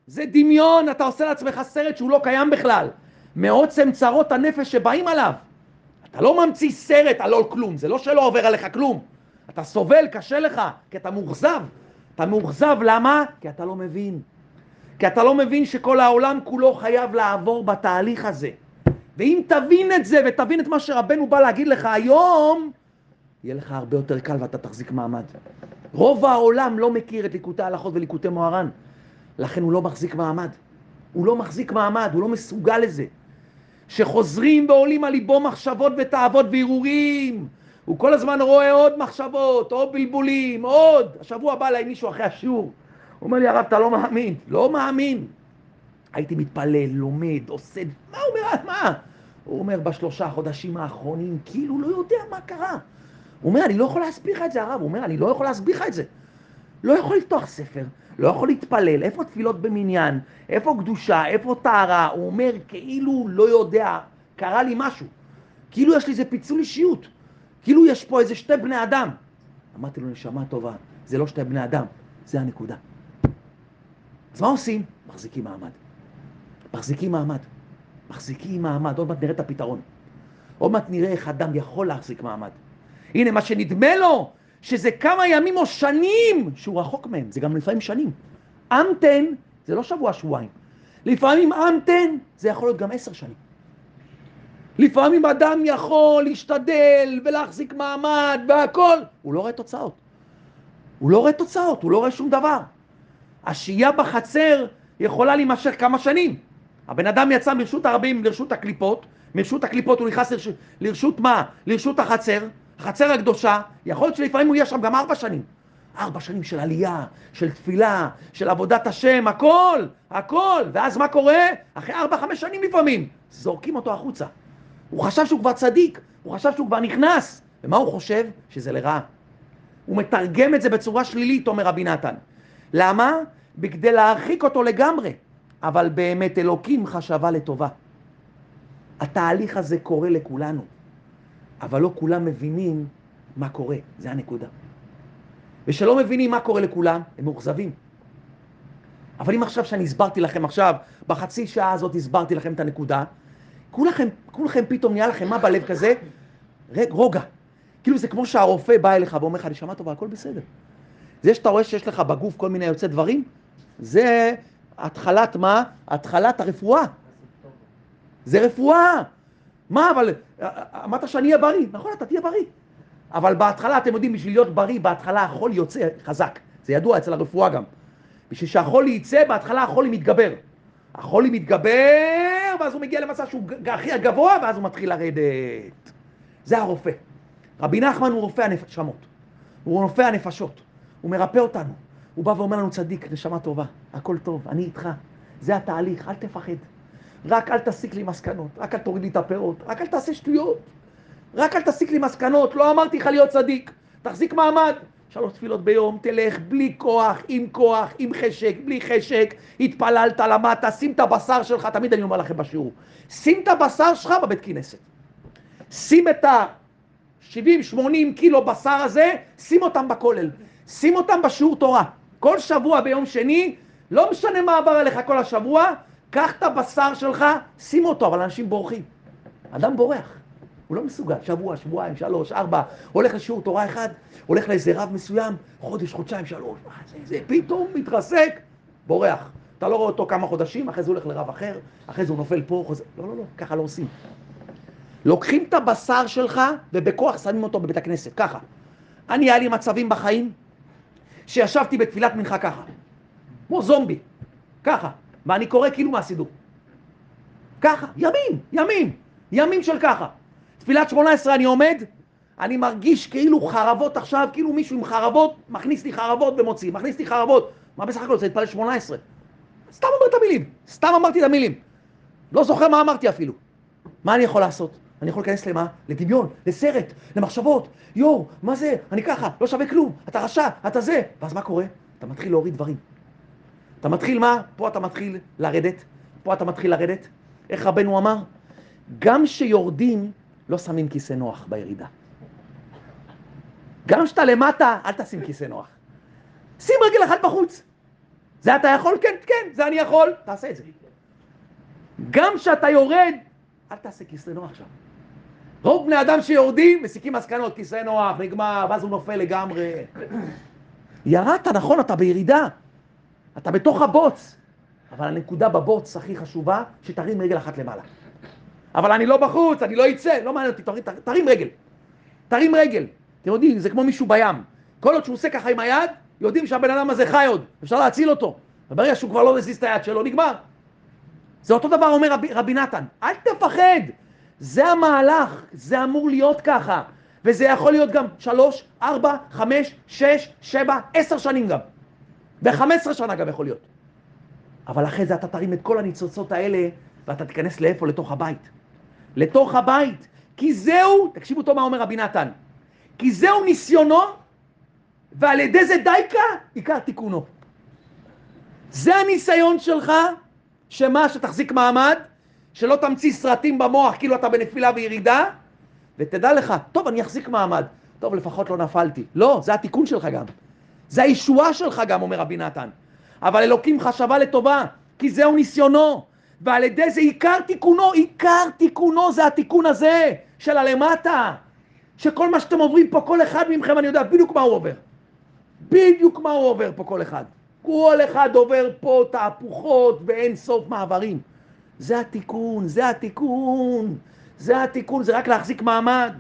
זה דמיון, אתה עושה לעצמך סרט שהוא לא קיים בכלל. מעוצם צרות הנפש שבאים עליו. אתה לא ממציא סרט על לא כלום, זה לא שלא עובר עליך כלום. אתה סובל, קשה לך, כי אתה מאוכזב. אתה מאוכזב, למה? כי אתה לא מבין. כי אתה לא מבין שכל העולם כולו חייב לעבור בתהליך הזה. ואם תבין את זה ותבין את מה שרבנו בא להגיד לך היום, יהיה לך הרבה יותר קל ואתה תחזיק מעמד. רוב העולם לא מכיר את ליקוטי ההלכות וליקוטי מוהר"ן, לכן הוא לא מחזיק מעמד. הוא לא מחזיק מעמד, הוא לא מסוגל לזה. שחוזרים ועולים על ליבו מחשבות ותאוות והרהורים. הוא כל הזמן רואה עוד מחשבות, עוד בלבולים, עוד. השבוע בא אליי מישהו אחרי השיעור, הוא אומר לי, הרב, אתה לא מאמין. לא מאמין. הייתי מתפלל, לומד, עושה... מה הוא אומר? מה? הוא אומר, בשלושה חודשים האחרונים, כאילו לא יודע מה קרה. הוא אומר, אני לא יכול להסביר לך את זה, הרב. הוא אומר, אני לא יכול להסביר לך את זה. לא יכול לפתוח ספר, לא יכול להתפלל, איפה תפילות במניין, איפה קדושה, איפה טהרה, הוא אומר, כאילו לא יודע, קרה לי משהו. כאילו יש לי איזה פיצול אישיות. כאילו יש פה איזה שתי בני אדם. אמרתי לו, נשמה טובה, זה לא שתי בני אדם, זה הנקודה. אז מה עושים? מחזיקים מעמד. מחזיקים מעמד. מחזיקים מעמד, עוד מעט נראה את הפתרון. עוד מעט נראה איך אדם יכול להחזיק מעמד. הנה, מה שנדמה לו, שזה כמה ימים או שנים שהוא רחוק מהם, זה גם לפעמים שנים. אמתן זה לא שבוע, שבועיים. לפעמים אמתן זה יכול להיות גם עשר שנים. לפעמים אדם יכול להשתדל ולהחזיק מעמד והכל, הוא לא רואה תוצאות. הוא לא רואה תוצאות, הוא לא רואה שום דבר. השהייה בחצר יכולה להימשך כמה שנים. הבן אדם יצא מרשות הרבים לרשות הקליפות, מרשות הקליפות הוא נכנס לרשות, לרשות מה? לרשות החצר, החצר הקדושה, יכול להיות שלפעמים הוא יהיה שם גם ארבע שנים. ארבע שנים של עלייה, של תפילה, של עבודת השם, הכל, הכל. ואז מה קורה? אחרי ארבע, חמש שנים לפעמים, זורקים אותו החוצה. הוא חשב שהוא כבר צדיק, הוא חשב שהוא כבר נכנס. ומה הוא חושב? שזה לרעה. הוא מתרגם את זה בצורה שלילית, אומר רבי נתן. למה? בכדי להרחיק אותו לגמרי. אבל באמת אלוקים חשבה לטובה. התהליך הזה קורה לכולנו, אבל לא כולם מבינים מה קורה, זה הנקודה. ושלא מבינים מה קורה לכולם, הם מאוכזבים. אבל אם עכשיו שאני הסברתי לכם עכשיו, בחצי שעה הזאת הסברתי לכם את הנקודה, כולכם, כולכם פתאום נהיה לכם מה בלב כזה? רגע, רוגע. כאילו זה כמו שהרופא בא אליך ואומר לך, נשמה טובה, הכל בסדר. זה שאתה רואה שיש לך בגוף כל מיני יוצא דברים, זה התחלת מה? התחלת הרפואה. זה רפואה. מה, אבל אמרת שאני אהיה בריא, נכון, אתה תהיה בריא. אבל בהתחלה, אתם יודעים, בשביל להיות בריא, בהתחלה החולי יוצא חזק. זה ידוע אצל הרפואה גם. בשביל שהחולי יצא, בהתחלה החולי מתגבר. החולי מתגבר, ואז הוא מגיע למצב שהוא הכי הגבוה, ואז הוא מתחיל לרדת. זה הרופא. רבי נחמן הוא רופא הנשמות. הוא רופא הנפשות. הוא מרפא אותנו. הוא בא ואומר לנו, צדיק, נשמה טובה, הכל טוב, אני איתך. זה התהליך, אל תפחד. רק אל תסיק לי מסקנות, רק אל תוריד לי את הפירות, רק אל תעשה שטויות. רק אל תסיק לי מסקנות, לא אמרתי לך להיות צדיק. תחזיק מעמד. שלוש תפילות ביום, תלך בלי כוח, עם כוח, עם חשק, בלי חשק, התפללת, למדת, שים את הבשר שלך, תמיד אני אומר לכם בשיעור, שים את הבשר שלך בבית כנסת. שים את ה-70-80 קילו בשר הזה, שים אותם בכולל. שים אותם בשיעור תורה. כל שבוע ביום שני, לא משנה מה עבר עליך כל השבוע, קח את הבשר שלך, שים אותו, אבל אנשים בורחים. אדם בורח. הוא לא מסוגל, שבוע, שבועיים, שלוש, ארבע, הולך לשיעור תורה אחד, הולך לאיזה רב מסוים, חודש, חודשיים, שלוש, מה זה, זה פתאום מתרסק, בורח. אתה לא רואה אותו כמה חודשים, אחרי זה הוא הולך לרב אחר, אחרי זה הוא נופל פה, חוזר, לא, לא, לא, ככה לא עושים. לוקחים את הבשר שלך ובכוח שמים אותו בבית הכנסת, ככה. אני, היה לי מצבים בחיים שישבתי בתפילת מנחה ככה, כמו זומבי, ככה, ואני קורא כאילו מהסידור. ככה, ימים, ימים, ימים של ככה. תפילת שמונה עשרה אני עומד, אני מרגיש כאילו חרבות עכשיו, כאילו מישהו עם חרבות מכניס לי חרבות ומוציא, מכניס לי חרבות. מה בסך הכל? זה להתפלל שמונה עשרה. סתם אומר את המילים, סתם אמרתי את המילים. לא זוכר מה אמרתי אפילו. מה אני יכול לעשות? אני יכול להיכנס למה? לדמיון, לסרט, למחשבות. יואו, מה זה? אני ככה, לא שווה כלום, אתה רשע, אתה זה. ואז מה קורה? אתה מתחיל להוריד דברים. אתה מתחיל מה? פה אתה מתחיל לרדת, פה אתה מתחיל לרדת. איך רבנו אמר? גם שיורדים, לא שמים כיסא נוח בירידה. גם כשאתה למטה, אל תשים כיסא נוח. שים רגל אחת בחוץ. זה אתה יכול? כן, כן, זה אני יכול. תעשה את זה. גם כשאתה יורד, אל תעשה כיסא נוח שם. רוב בני אדם שיורדים, מסיקים מסקנות, כיסא נוח, נגמר, ואז הוא נופל לגמרי. ירדת, נכון, אתה בירידה. אתה בתוך הבוץ. אבל הנקודה בבוץ הכי חשובה, שתרים רגל אחת למעלה. אבל אני לא בחוץ, אני לא אצא, לא מעניין אותי, תרים, תרים רגל. תרים רגל. אתם יודעים, זה כמו מישהו בים. כל עוד שהוא עושה ככה עם היד, יודעים שהבן אדם הזה חי עוד, אפשר להציל אותו. וברגע שהוא כבר לא מזיז את היד שלו, נגמר. זה אותו דבר אומר רבי, רבי נתן, אל תפחד, זה המהלך, זה אמור להיות ככה. וזה יכול להיות גם שלוש, ארבע, חמש, שש, שבע, עשר שנים גם. וחמש עשרה שנה גם יכול להיות. אבל אחרי זה אתה תרים את כל הניצוצות האלה, ואתה תיכנס לאיפה? לתוך הבית. לתוך הבית. כי זהו, תקשיבו טוב מה אומר רבי נתן, כי זהו ניסיונו, ועל ידי זה דייקה, עיקר תיקונו. זה הניסיון שלך, שמה, שתחזיק מעמד, שלא תמציא סרטים במוח כאילו אתה בנפילה וירידה, ותדע לך, טוב, אני אחזיק מעמד. טוב, לפחות לא נפלתי. לא, זה התיקון שלך גם. זה הישועה שלך גם, אומר רבי נתן. אבל אלוקים חשבה לטובה, כי זהו ניסיונו. ועל ידי זה עיקר תיקונו, עיקר תיקונו זה התיקון הזה, של הלמטה. שכל מה שאתם עוברים פה, כל אחד מכם, אני יודע בדיוק מה הוא עובר. בדיוק מה הוא עובר פה כל אחד. כל אחד עובר פה תהפוכות ואין סוף מעברים. זה התיקון, זה התיקון, זה התיקון, זה רק להחזיק מעמד.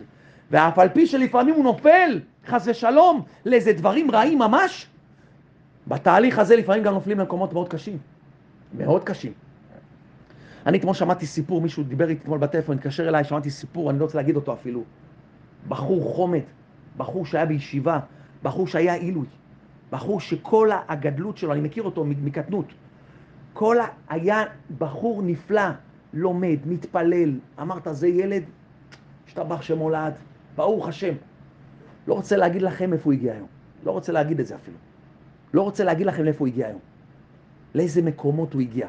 ואף על פי שלפעמים הוא נופל, חס ושלום, לאיזה דברים רעים ממש, בתהליך הזה לפעמים גם נופלים למקומות מאוד קשים. מאוד קשים. אני אתמול שמעתי סיפור, מישהו דיבר איתי אתמול בטלפון, התקשר אליי, שמעתי סיפור, אני לא רוצה להגיד אותו אפילו. בחור חומד, בחור שהיה בישיבה, בחור שהיה עילוי, בחור שכל הגדלות שלו, אני מכיר אותו מקטנות, כל ה... היה בחור נפלא, לומד, מתפלל, אמרת זה ילד, השתבח שמולד, ברוך השם. לא רוצה להגיד לכם איפה הוא הגיע היום, לא רוצה להגיד את זה אפילו. לא רוצה להגיד לכם לאיפה הוא הגיע היום, לאיזה מקומות הוא הגיע.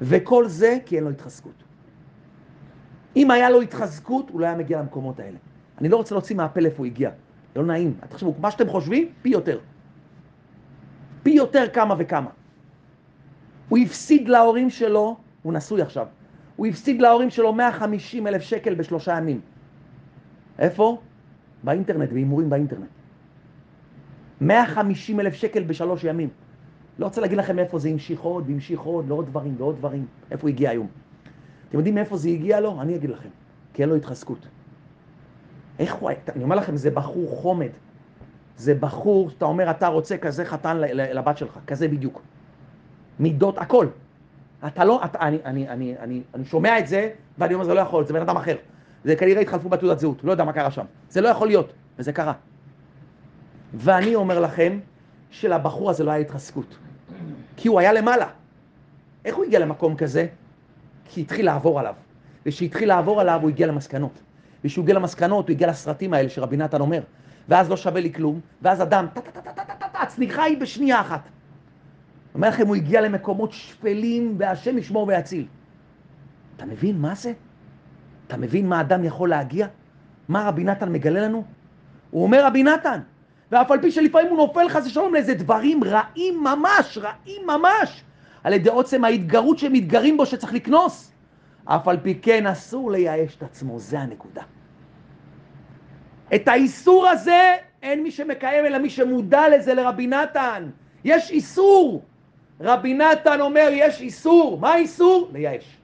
וכל זה כי אין לו התחזקות. אם היה לו התחזקות, הוא לא היה מגיע למקומות האלה. אני לא רוצה להוציא מהפה לאיפה הוא הגיע. לא נעים. תחשבו, מה שאתם חושבים, פי יותר. פי יותר כמה וכמה. הוא הפסיד להורים שלו, הוא נשוי עכשיו, הוא הפסיד להורים שלו 150 אלף שקל בשלושה ימים. איפה? באינטרנט, בהימורים באינטרנט. 150 אלף שקל בשלוש ימים. לא רוצה להגיד לכם איפה זה המשיך עוד, והמשיך עוד, לעוד דברים, לעוד דברים. איפה הוא הגיע היום. אתם יודעים מאיפה זה הגיע לו? אני אגיד לכם. כי אין לו התחזקות. איך הוא היה? אני אומר לכם, זה בחור חומד. זה בחור, שאתה אומר, אתה רוצה כזה חתן לבת שלך, כזה בדיוק. מידות, הכל. אתה לא, אתה, אני, אני, אני, אני, אני שומע את זה, ואני אומר, זה לא יכול זה בן אדם אחר. זה כנראה התחלפו בתעודת זהות, לא יודע מה קרה שם. זה לא יכול להיות, וזה קרה. ואני אומר לכם, שלבחור הזה לא היה התחזקות. כי הוא היה למעלה. איך הוא הגיע למקום כזה? כי התחיל לעבור עליו. וכשהתחיל לעבור עליו הוא הגיע למסקנות. וכשהוא הגיע למסקנות הוא הגיע לסרטים האלה שרבי נתן אומר. ואז לא שווה לי כלום, ואז אדם, טה-טה-טה-טה-טה, הצניחה היא בשנייה אחת. אומר לכם, הוא הגיע למקומות שפלים, והשם ישמור ויציל. אתה מבין מה זה? אתה מבין מה אדם יכול להגיע? מה רבי נתן מגלה לנו? הוא אומר רבי נתן, ואף על פי שלפעמים הוא נופל חס ושלום לאיזה דברים רעים ממש, רעים ממש, על ידי עוצם ההתגרות שהם מתגרים בו שצריך לקנוס. אף על פי כן אסור לייאש את עצמו, זה הנקודה. את האיסור הזה אין מי שמקיים אלא מי שמודע לזה לרבי נתן. יש איסור. רבי נתן אומר יש איסור. מה האיסור? לייאש.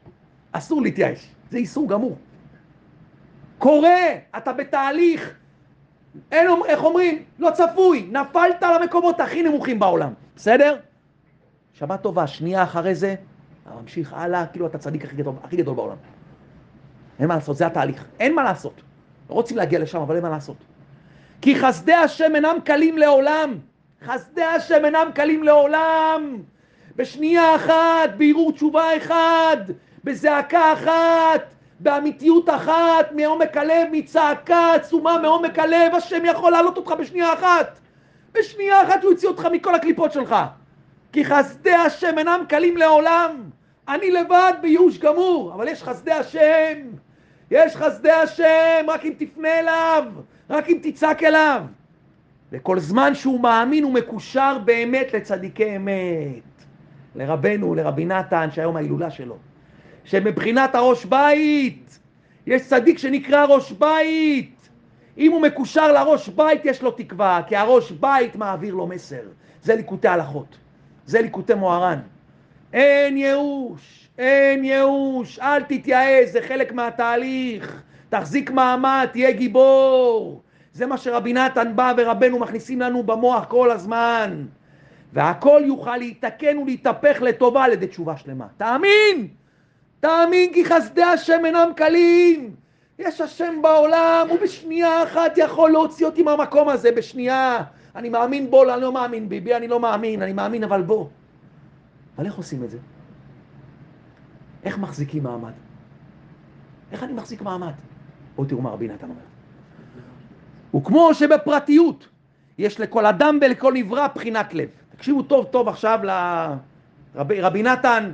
אסור להתייאש. זה איסור גמור. קורה, אתה בתהליך. אין, איך אומרים? לא צפוי. נפלת על המקומות הכי נמוכים בעולם. בסדר? שבת טובה, שנייה אחרי זה, אתה ממשיך הלאה, כאילו אתה צדיק הכי גדול, הכי גדול בעולם. אין מה לעשות, זה התהליך. אין מה לעשות. לא רוצים להגיע לשם, אבל אין מה לעשות. כי חסדי השם אינם קלים לעולם. חסדי השם אינם קלים לעולם. בשנייה אחת, בערעור תשובה אחד, בזעקה אחת, באמיתיות אחת, מעומק הלב, מצעקה עצומה מעומק הלב, השם יכול להעלות אותך בשנייה אחת. בשנייה אחת הוא יוציא אותך מכל הקליפות שלך. כי חסדי השם אינם קלים לעולם. אני לבד בייאוש גמור, אבל יש חסדי השם. יש חסדי השם, רק אם תפנה אליו, רק אם תצעק אליו. וכל זמן שהוא מאמין הוא מקושר באמת לצדיקי אמת. לרבנו, לרבי נתן, שהיום ההילולה שלו. שמבחינת הראש בית, יש צדיק שנקרא ראש בית. אם הוא מקושר לראש בית יש לו תקווה, כי הראש בית מעביר לו מסר. זה ליקוטי הלכות, זה ליקוטי מוהר"ן. אין ייאוש, אין ייאוש, אל תתייאש, זה חלק מהתהליך. תחזיק מעמד, תהיה גיבור. זה מה שרבי נתן בא ורבנו מכניסים לנו במוח כל הזמן. והכל יוכל להתקן ולהתהפך לטובה על ידי תשובה שלמה. תאמין! תאמין כי חסדי השם אינם קלים. יש השם בעולם, הוא בשנייה אחת יכול להוציא אותי מהמקום הזה, בשנייה. אני מאמין בו, אני לא מאמין בי, אני לא מאמין, אני מאמין אבל בו. אבל איך עושים את זה? איך מחזיקים מעמד? איך אני מחזיק מעמד? בואו תראו מה רבי נתן אומר. וכמו שבפרטיות יש לכל אדם ולכל נברא בחינת לב. תקשיבו טוב טוב עכשיו לרבי רבי נתן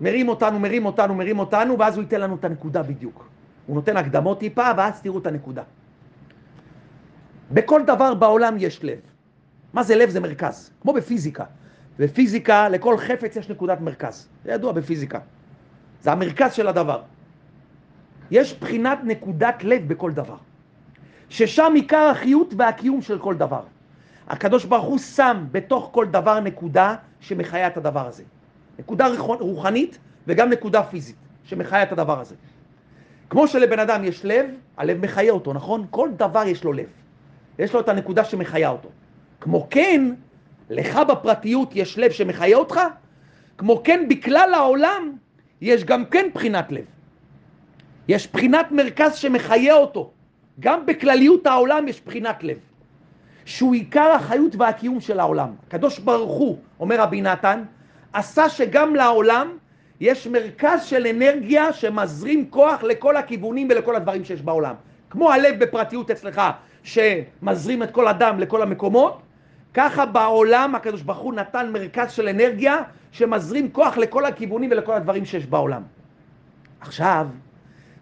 מרים אותנו, מרים אותנו, מרים אותנו, ואז הוא ייתן לנו את הנקודה בדיוק. הוא נותן הקדמות טיפה, ואז תראו את הנקודה. בכל דבר בעולם יש לב. מה זה לב? זה מרכז, כמו בפיזיקה. בפיזיקה, לכל חפץ יש נקודת מרכז. זה ידוע בפיזיקה. זה המרכז של הדבר. יש בחינת נקודת לב בכל דבר. ששם עיקר החיות והקיום של כל דבר. הקדוש ברוך הוא שם בתוך כל דבר נקודה שמחיה את הדבר הזה. נקודה רוחנית וגם נקודה פיזית שמחיה את הדבר הזה. כמו שלבן אדם יש לב, הלב מחיה אותו, נכון? כל דבר יש לו לב. יש לו את הנקודה שמחיה אותו. כמו כן, לך בפרטיות יש לב שמחיה אותך, כמו כן בכלל העולם יש גם כן בחינת לב. יש בחינת מרכז שמחיה אותו. גם בכלליות העולם יש בחינת לב. שהוא עיקר החיות והקיום של העולם. הקדוש ברוך הוא, אומר רבי נתן, עשה שגם לעולם יש מרכז של אנרגיה שמזרים כוח לכל הכיוונים ולכל הדברים שיש בעולם. כמו הלב בפרטיות אצלך, שמזרים את כל הדם לכל המקומות, ככה בעולם הקדוש ברוך הוא נתן מרכז של אנרגיה שמזרים כוח לכל הכיוונים ולכל הדברים שיש בעולם. עכשיו,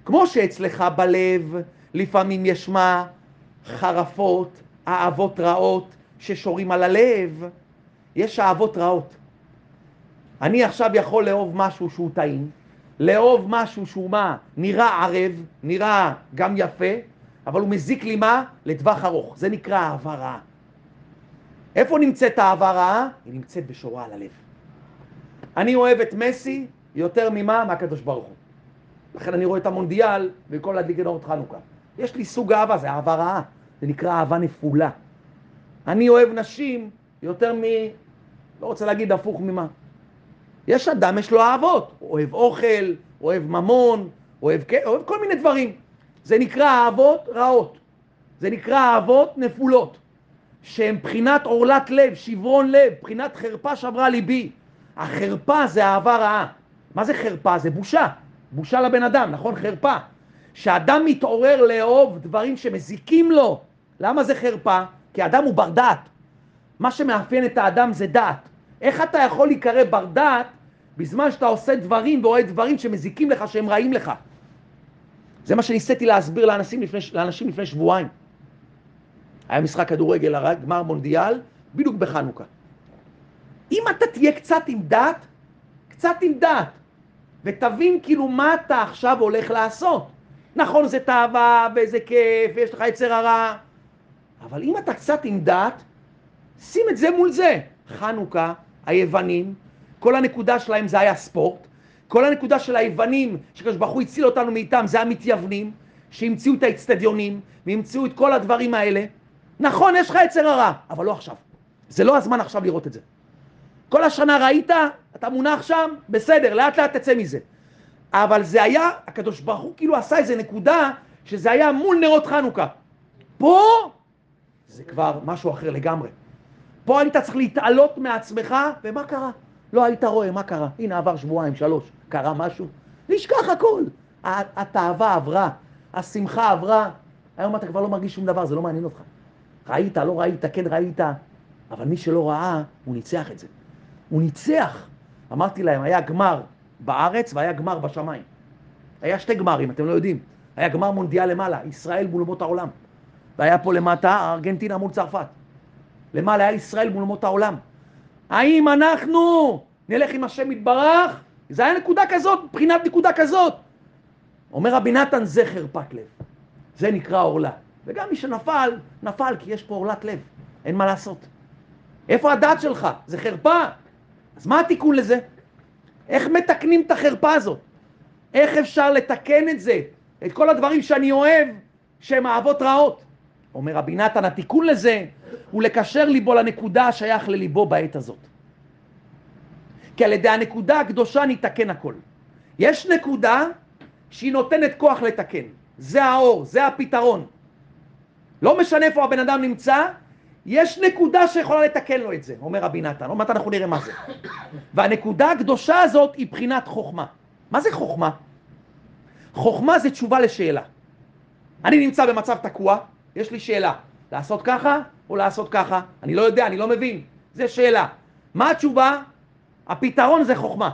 כמו שאצלך בלב לפעמים יש מה חרפות, אהבות רעות ששורים על הלב, יש אהבות רעות. אני עכשיו יכול לאהוב משהו שהוא טעים, לאהוב משהו שהוא מה? נראה ערב, נראה גם יפה, אבל הוא מזיק לי מה? לטווח ארוך. זה נקרא אהבה רעה. איפה נמצאת אהבה רעה? היא נמצאת בשורה על הלב. אני אוהב את מסי יותר ממה? מהקדוש ברוך הוא. לכן אני רואה את המונדיאל וכל להדליק נרות חנוכה. יש לי סוג אהבה, זה אהבה רעה. זה נקרא אהבה נפולה. אני אוהב נשים יותר מ... לא רוצה להגיד הפוך ממה. יש אדם, יש לו אהבות. אוהב אוכל, אוהב ממון, אוהב, אוהב כל מיני דברים. זה נקרא אהבות רעות. זה נקרא אהבות נפולות. שהן בחינת עורלת לב, שברון לב, בחינת חרפה שברה ליבי. החרפה זה אהבה רעה. מה זה חרפה? זה בושה. בושה לבן אדם, נכון? חרפה. שאדם מתעורר לאהוב דברים שמזיקים לו. למה זה חרפה? כי האדם הוא בר דעת. מה שמאפיין את האדם זה דעת. איך אתה יכול להיקרא בר דעת בזמן שאתה עושה דברים ורואה דברים שמזיקים לך, שהם רעים לך? זה מה שניסיתי להסביר לאנשים לפני, לאנשים לפני שבועיים. היה משחק כדורגל, גמר מונדיאל, בדיוק בחנוכה. אם אתה תהיה קצת עם דעת, קצת עם דעת, ותבין כאילו מה אתה עכשיו הולך לעשות. נכון, זה תאווה, וזה כיף, ויש לך יצר הרע, אבל אם אתה קצת עם דעת, שים את זה מול זה. חנוכה, היוונים, כל הנקודה שלהם זה היה ספורט, כל הנקודה של היוונים, שקדוש ברוך הוא הציל אותנו מאיתם, זה המתייוונים, שהמציאו את האצטדיונים, והמציאו את כל הדברים האלה. נכון, יש לך יצר הרע, אבל לא עכשיו. זה לא הזמן עכשיו לראות את זה. כל השנה ראית, אתה מונח שם, בסדר, לאט לאט תצא מזה. אבל זה היה, הקדוש ברוך הוא כאילו עשה איזה נקודה, שזה היה מול נרות חנוכה. פה זה כבר משהו אחר לגמרי. פה היית צריך להתעלות מעצמך, ומה קרה? לא היית רואה, מה קרה? הנה עבר שבועיים, שלוש, קרה משהו? נשכח הכל. התאווה עברה, השמחה עברה, היום אתה כבר לא מרגיש שום דבר, זה לא מעניין אותך. ראית, לא ראית, כן ראית, אבל מי שלא ראה, הוא ניצח את זה. הוא ניצח. אמרתי להם, היה גמר בארץ והיה גמר בשמיים. היה שתי גמרים, אתם לא יודעים. היה גמר מונדיאל למעלה, ישראל מול אומות העולם. והיה פה למטה ארגנטינה מול צרפת. למעלה היה ישראל מול אומות העולם. האם אנחנו נלך עם השם יתברך? זה היה נקודה כזאת, מבחינת נקודה כזאת. אומר רבי נתן, זה חרפת לב. זה נקרא עורלה. וגם מי שנפל, נפל כי יש פה עורלת לב. אין מה לעשות. איפה הדת שלך? זה חרפה. אז מה התיקון לזה? איך מתקנים את החרפה הזאת? איך אפשר לתקן את זה? את כל הדברים שאני אוהב, שהם אהבות רעות. אומר רבי נתן, התיקון לזה הוא לקשר ליבו לנקודה השייך לליבו בעת הזאת. כי על ידי הנקודה הקדושה ניתקן הכל. יש נקודה שהיא נותנת כוח לתקן. זה האור, זה הפתרון. לא משנה איפה הבן אדם נמצא, יש נקודה שיכולה לתקן לו את זה, אומר רבי נתן. עוד מעט אנחנו נראה מה זה. והנקודה הקדושה הזאת היא בחינת חוכמה. מה זה חוכמה? חוכמה זה תשובה לשאלה. אני נמצא במצב תקוע, יש לי שאלה, לעשות ככה או לעשות ככה? אני לא יודע, אני לא מבין. זה שאלה. מה התשובה? הפתרון זה חוכמה.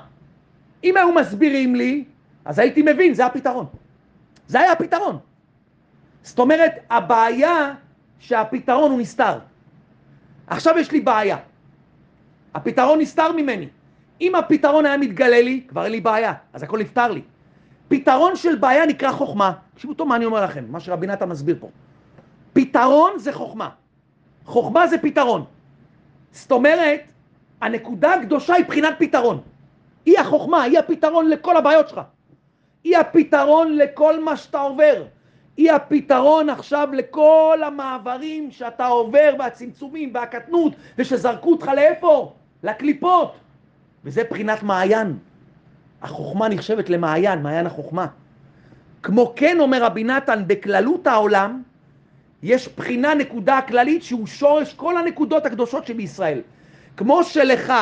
אם היו מסבירים לי, אז הייתי מבין, זה הפתרון. זה היה הפתרון. זאת אומרת, הבעיה שהפתרון הוא נסתר. עכשיו יש לי בעיה. הפתרון נסתר ממני. אם הפתרון היה מתגלה לי, כבר אין לי בעיה, אז הכל נפתר לי. פתרון של בעיה נקרא חוכמה. תקשיבו טוב מה אני אומר לכם, מה שרבי נתן מסביר פה. פתרון זה חוכמה. חוכמה זה פתרון. זאת אומרת, הנקודה הקדושה היא בחינת פתרון. היא החוכמה, היא הפתרון לכל הבעיות שלך. היא הפתרון לכל מה שאתה עובר. היא הפתרון עכשיו לכל המעברים שאתה עובר והצמצומים והקטנות ושזרקו אותך לאיפה? לקליפות. וזה בחינת מעיין. החוכמה נחשבת למעיין, מעיין החוכמה. כמו כן אומר רבי נתן, בכללות העולם יש בחינה נקודה כללית שהוא שורש כל הנקודות הקדושות שבישראל. כמו שלך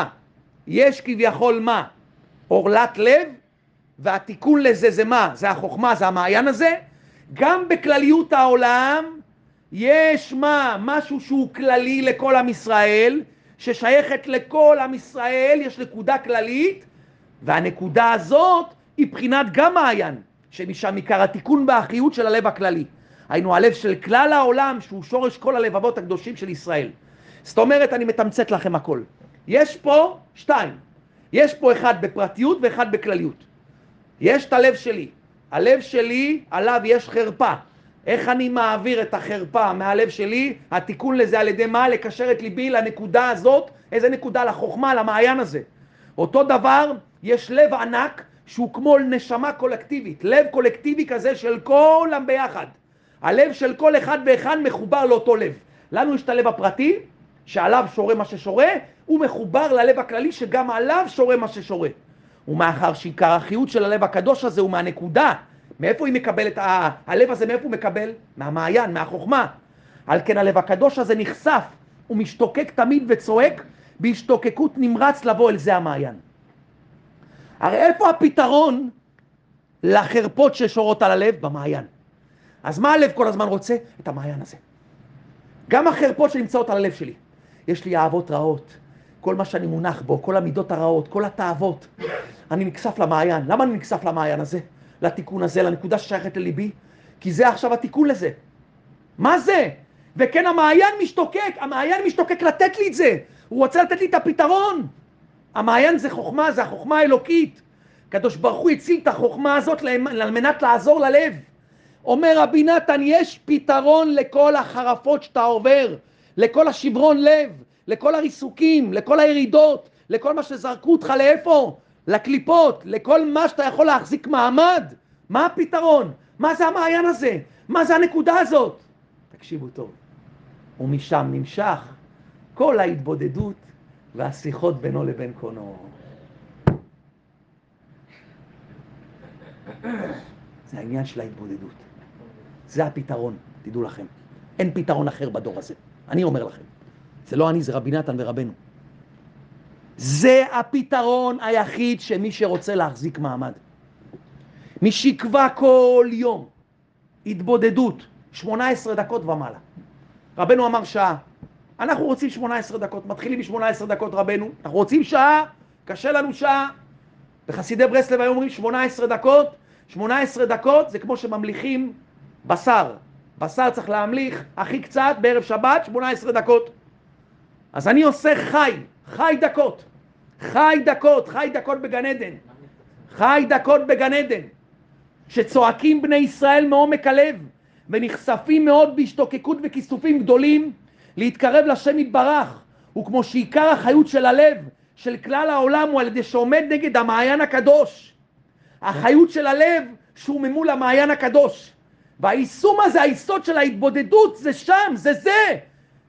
יש כביכול מה? עורלת לב, והתיקון לזה זה מה? זה החוכמה, זה המעיין הזה. גם בכלליות העולם יש מה? משהו שהוא כללי לכל עם ישראל, ששייכת לכל עם ישראל, יש נקודה כללית, והנקודה הזאת היא בחינת גם מעיין, שמשם עיקר התיקון באחריות של הלב הכללי. היינו הלב של כלל העולם, שהוא שורש כל הלבבות הקדושים של ישראל. זאת אומרת, אני מתמצת לכם הכל. יש פה שתיים. יש פה אחד בפרטיות ואחד בכלליות. יש את הלב שלי. הלב שלי, עליו יש חרפה. איך אני מעביר את החרפה מהלב שלי, התיקון לזה על ידי מה? לקשר את ליבי לנקודה הזאת, איזה נקודה? לחוכמה, למעיין הזה. אותו דבר, יש לב ענק שהוא כמו נשמה קולקטיבית, לב קולקטיבי כזה של כולם ביחד. הלב של כל אחד ואחד מחובר לאותו לב. לנו יש את הלב הפרטי, שעליו שורה מה ששורה, הוא מחובר ללב הכללי שגם עליו שורה מה ששורה. ומאחר שעיקר החיות של הלב הקדוש הזה הוא מהנקודה, מאיפה היא מקבלת, ה... הלב הזה מאיפה הוא מקבל? מהמעיין, מהחוכמה. על כן הלב הקדוש הזה נחשף, הוא משתוקק תמיד וצועק בהשתוקקות נמרץ לבוא אל זה המעיין. הרי איפה הפתרון לחרפות ששורות על הלב? במעיין. אז מה הלב כל הזמן רוצה? את המעיין הזה. גם החרפות שנמצאות על הלב שלי. יש לי אהבות רעות, כל מה שאני מונח בו, כל המידות הרעות, כל התאוות. אני נקסף למעיין. למה אני נקסף למעיין הזה? לתיקון הזה, לנקודה ששייכת לליבי? כי זה עכשיו התיקון לזה. מה זה? וכן המעיין משתוקק, המעיין משתוקק לתת לי את זה. הוא רוצה לתת לי את הפתרון. המעיין זה חוכמה, זה החוכמה האלוקית. הקדוש ברוך הוא הציל את החוכמה הזאת על מנת לעזור ללב. אומר רבי נתן, יש פתרון לכל החרפות שאתה עובר, לכל השברון לב, לכל הריסוקים, לכל הירידות, לכל מה שזרקו אותך לאיפה? לקליפות, לכל מה שאתה יכול להחזיק מעמד. מה הפתרון? מה זה המעיין הזה? מה זה הנקודה הזאת? תקשיבו טוב. ומשם נמשך כל ההתבודדות והשיחות בינו לבין קונו. זה העניין של ההתבודדות. זה הפתרון, תדעו לכם. אין פתרון אחר בדור הזה. אני אומר לכם. זה לא אני, זה רבי נתן ורבנו. זה הפתרון היחיד שמי שרוצה להחזיק מעמד. מי שיקבע כל יום התבודדות, 18 דקות ומעלה. רבנו אמר שעה. אנחנו רוצים 18 דקות, מתחילים מ-18 דקות רבנו, אנחנו רוצים שעה, קשה לנו שעה. וחסידי ברסלב היו אומרים 18 דקות, 18 דקות זה כמו שממליכים בשר. בשר צריך להמליך הכי קצת בערב שבת, 18 דקות. אז אני עושה חי, חי דקות. חי דקות, חי דקות בגן עדן. חי דקות בגן עדן. שצועקים בני ישראל מעומק הלב, ונחשפים מאוד בהשתוקקות וכיסופים גדולים להתקרב לשם יתברך, וכמו שעיקר החיות של הלב, של כלל העולם, הוא על ידי שעומד נגד המעיין הקדוש. החיות של הלב שהוא ממול המעיין הקדוש. והיישום הזה, היסוד של ההתבודדות, זה שם, זה זה.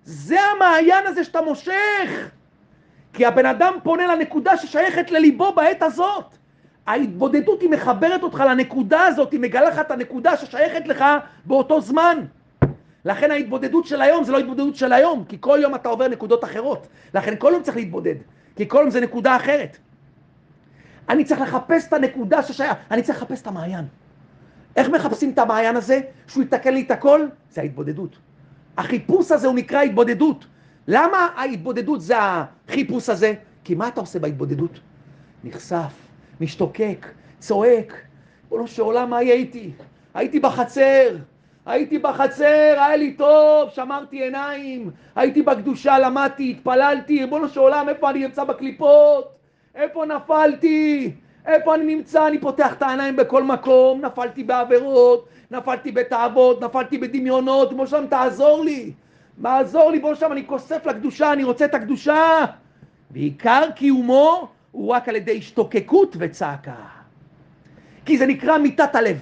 זה המעיין הזה שאתה מושך. כי הבן אדם פונה לנקודה ששייכת לליבו בעת הזאת. ההתבודדות היא מחברת אותך לנקודה הזאת, היא מגלה לך את הנקודה ששייכת לך באותו זמן. לכן ההתבודדות של היום זה לא התבודדות של היום, כי כל יום אתה עובר נקודות אחרות. לכן כל יום צריך להתבודד, כי כל יום זה נקודה אחרת. אני צריך לחפש את הנקודה ששייך, אני צריך לחפש את המעיין. איך מחפשים את המעיין הזה? שהוא יתקן לי את הכל? זה ההתבודדות. החיפוש הזה הוא נקרא התבודדות. למה ההתבודדות זה החיפוש הזה? כי מה אתה עושה בהתבודדות? נחשף, משתוקק, צועק. בואו שעולם מה יהיה איתי? הייתי בחצר, הייתי בחצר, היה לי טוב, שמרתי עיניים, הייתי בקדושה, למדתי, התפללתי, ריבונו של עולם, איפה אני נמצא בקליפות? איפה נפלתי? איפה אני נמצא? אני פותח את העיניים בכל מקום, נפלתי בעבירות, נפלתי בתאוות, נפלתי בדמיונות, ריבונו שלם, תעזור לי. תעזור לי, ריבונו שלם, אני כוסף לקדושה, אני רוצה את הקדושה. ועיקר קיומו הוא רק על ידי השתוקקות וצעקה. כי זה נקרא מיתת הלב.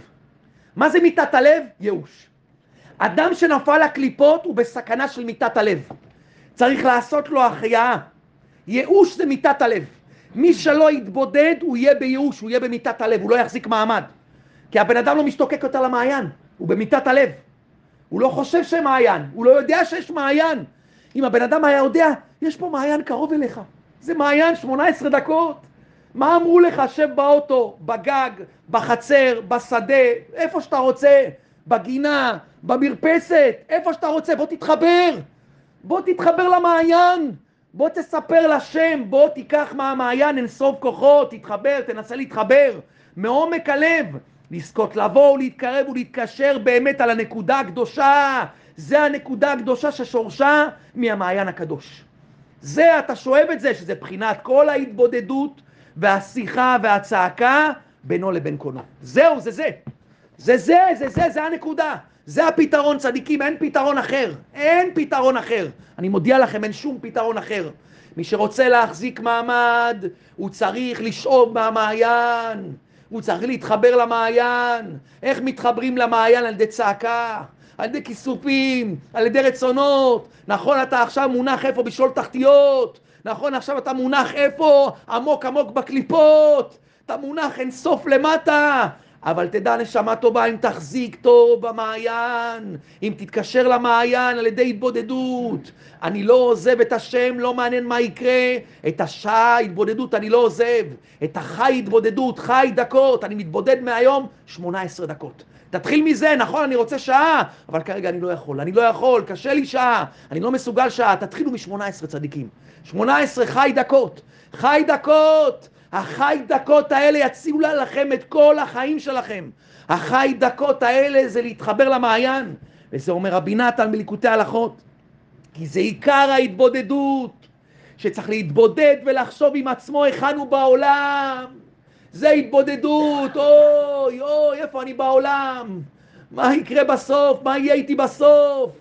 מה זה מיתת הלב? ייאוש. אדם שנפל לקליפות הוא בסכנה של מיתת הלב. צריך לעשות לו החייאה. ייאוש זה מיתת הלב. מי שלא יתבודד הוא יהיה בייאוש, הוא יהיה במיתת הלב, הוא לא יחזיק מעמד. כי הבן אדם לא משתוקק יותר למעיין, הוא במיתת הלב. הוא לא חושב שמעיין, הוא לא יודע שיש מעיין. אם הבן אדם היה יודע, יש פה מעיין קרוב אליך. זה מעיין 18 דקות. מה אמרו לך? שב באוטו, בגג, בחצר, בשדה, איפה שאתה רוצה, בגינה, במרפסת, איפה שאתה רוצה, בוא תתחבר. בוא תתחבר למעיין. בוא תספר לשם, בוא תיקח מהמעיין אין סוף כוחות, תתחבר, תנסה להתחבר מעומק הלב, לזכות לבוא ולהתקרב ולהתקשר באמת על הנקודה הקדושה. זה הנקודה הקדושה ששורשה מהמעיין הקדוש. זה, אתה שואב את זה, שזה בחינת כל ההתבודדות והשיחה והצעקה בינו לבין קונו. זהו, זה זה. זה זה, זה זה, זה הנקודה. זה הפתרון, צדיקים, אין פתרון אחר. אין פתרון אחר. אני מודיע לכם, אין שום פתרון אחר. מי שרוצה להחזיק מעמד, הוא צריך לשאוב מהמעיין. הוא צריך להתחבר למעיין. איך מתחברים למעיין? על ידי צעקה, על ידי כיסופים, על ידי רצונות. נכון, אתה עכשיו מונח איפה? בשאול תחתיות. נכון, עכשיו אתה מונח איפה? עמוק עמוק בקליפות. אתה מונח אין סוף למטה. אבל תדע נשמה טובה אם תחזיק טוב במעיין, אם תתקשר למעיין על ידי התבודדות. אני לא עוזב את השם, לא מעניין מה יקרה. את השעה התבודדות אני לא עוזב. את החי התבודדות, חי דקות, אני מתבודד מהיום 18 דקות. תתחיל מזה, נכון, אני רוצה שעה, אבל כרגע אני לא יכול, אני לא יכול, קשה לי שעה, אני לא מסוגל שעה, תתחילו מ-18 צדיקים. 18 חי דקות, חי דקות, החי דקות האלה יצילו לכם את כל החיים שלכם. החי דקות האלה זה להתחבר למעיין, וזה אומר רבי נתן בליקוטי הלכות, כי זה עיקר ההתבודדות, שצריך להתבודד ולחשוב עם עצמו היכן הוא בעולם. זה התבודדות, אוי, אוי, איפה אני בעולם? מה יקרה בסוף? מה יהיה איתי בסוף?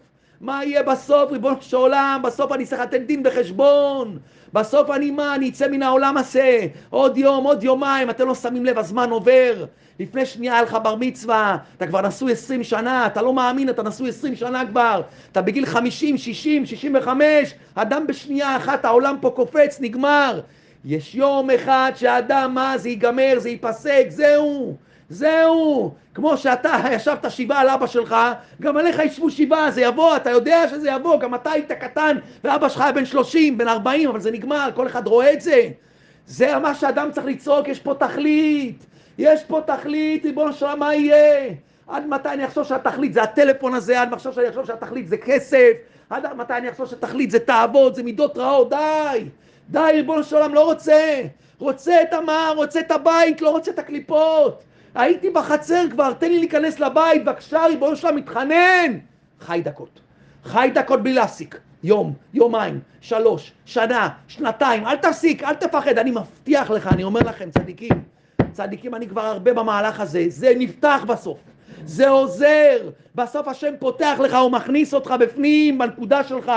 מה יהיה בסוף, ריבונו של עולם? בסוף אני צריך לתת דין וחשבון. בסוף אני מה? אני אצא מן העולם הזה. עוד יום, עוד יומיים, אתם לא שמים לב, הזמן עובר. לפני שנייה היה לך בר מצווה, אתה כבר נשוי עשרים שנה, אתה לא מאמין, אתה נשוי עשרים שנה כבר, אתה בגיל חמישים, שישים, שישים וחמש, אדם בשנייה אחת, העולם פה קופץ, נגמר. יש יום אחד שהאדם, מה, זה ייגמר, זה ייפסק, זהו. זהו, כמו שאתה ישבת שבעה על אבא שלך, גם עליך ישבו שבעה, זה יבוא, אתה יודע שזה יבוא, גם אתה היית קטן ואבא שלך היה בן שלושים, בן ארבעים, אבל זה נגמר, כל אחד רואה את זה. זה מה שאדם צריך לצעוק, יש פה תכלית, יש פה תכלית, ריבונו של מה יהיה? עד מתי אני אחשוב שהתכלית זה הטלפון הזה, עד מחשב שאני אחשוב שהתכלית זה כסף, עד מתי אני אחשוב שהתכלית זה תאוות, זה מידות רעות, די, די, ריבונו של עולם, לא רוצה, רוצה את המע"ר, רוצה את הבית, לא רוצה את הקליפות. הייתי בחצר כבר, תן לי להיכנס לבית, בבקשה, ריבונו שלם, מתחנן. חי דקות. חי דקות בלי להפסיק. יום, יומיים, שלוש, שנה, שנתיים, אל תפסיק, אל תפחד, אני מבטיח לך, אני אומר לכם, צדיקים, צדיקים, אני כבר הרבה במהלך הזה, זה נפתח בסוף, זה עוזר, בסוף השם פותח לך, הוא מכניס אותך בפנים, בנקודה שלך,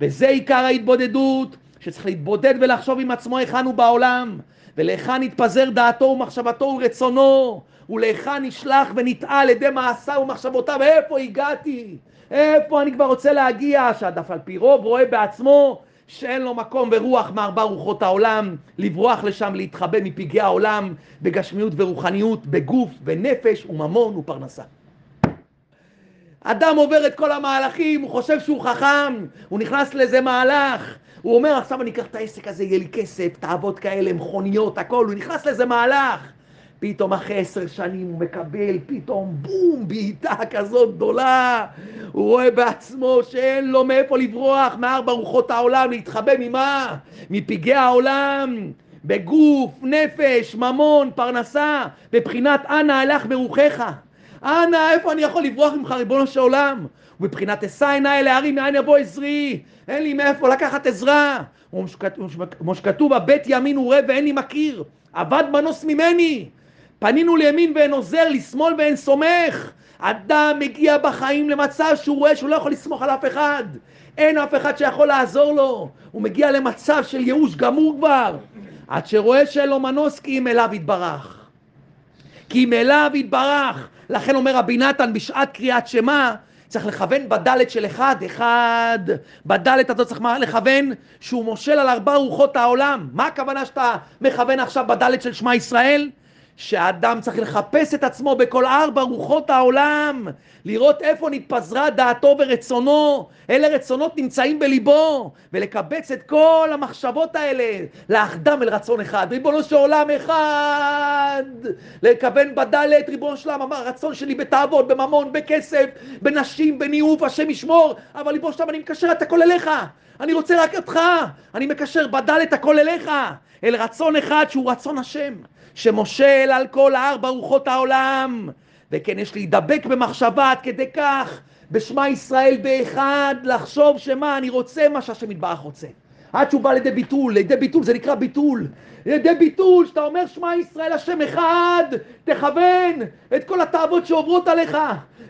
וזה עיקר ההתבודדות, שצריך להתבודד ולחשוב עם עצמו היכן הוא בעולם, ולהיכן יתפזר דעתו ומחשבתו ורצונו, ולהיכן נשלח ונטעה על ידי מעשיו ומחשבותיו, איפה הגעתי? איפה אני כבר רוצה להגיע? שהדף על פי רוב רואה בעצמו שאין לו מקום ורוח מארבע רוחות העולם, לברוח לשם, להתחבא מפגעי העולם, בגשמיות ורוחניות, בגוף ונפש וממון ופרנסה. אדם עובר את כל המהלכים, הוא חושב שהוא חכם, הוא נכנס לאיזה מהלך, הוא אומר עכשיו אני אקח את העסק הזה, יהיה לי כסף, תאוות כאלה, מכוניות, הכל, הוא נכנס לאיזה מהלך. פתאום אחרי עשר שנים הוא מקבל פתאום בום, בעיטה כזאת גדולה. הוא רואה בעצמו שאין לו מאיפה לברוח מארבע רוחות העולם, להתחבא ממה? מפגעי העולם. בגוף, נפש, ממון, פרנסה, בבחינת אנא הלך מרוחך. אנא, איפה אני יכול לברוח ממך, ריבונו של עולם? ובבחינת אשא עיניי אל ההרים, מאין יבוא עזרי? אין לי מאיפה לקחת עזרה. כמו שכתוב, הבית ימין וראה ואין לי מכיר. אבד מנוס ממני. פנינו לימין ואין עוזר, לשמאל ואין סומך. אדם מגיע בחיים למצב שהוא רואה שהוא לא יכול לסמוך על אף אחד. אין אף אחד שיכול לעזור לו. הוא מגיע למצב של ייאוש גמור כבר. עד שרואה שאין לו מנוס כי אם אליו יתברך. כי אם אליו יתברך. לכן אומר רבי נתן בשעת קריאת שמע, צריך לכוון בדלת של אחד, אחד. בדלת אתה צריך לכוון שהוא מושל על ארבע רוחות העולם. מה הכוונה שאתה מכוון עכשיו בדלת של שמע ישראל? שהאדם צריך לחפש את עצמו בכל ארבע רוחות העולם, לראות איפה נתפזרה דעתו ורצונו, אלה רצונות נמצאים בליבו, ולקבץ את כל המחשבות האלה, לאחדם אל רצון אחד. ריבונו של עולם אחד, לכוון בדלת, ריבונו של עולם, הרצון שלי בתאוות, בממון, בכסף, בנשים, בניאוף, השם ישמור, אבל ריבונו של עולם, אני מקשר את הכל אליך. אני רוצה רק אותך, אני מקשר בדלת הכל אליך, אל רצון אחד שהוא רצון השם. שמושל על כל ארבע רוחות העולם. וכן, יש להידבק במחשבה עד כדי כך, בשמע ישראל באחד, לחשוב שמה, אני רוצה מה שהשם יתברך רוצה. עד שהוא בא לידי ביטול, לידי ביטול זה נקרא ביטול. לידי ביטול, שאתה אומר שמע ישראל השם אחד, תכוון את כל התאוות שעוברות עליך,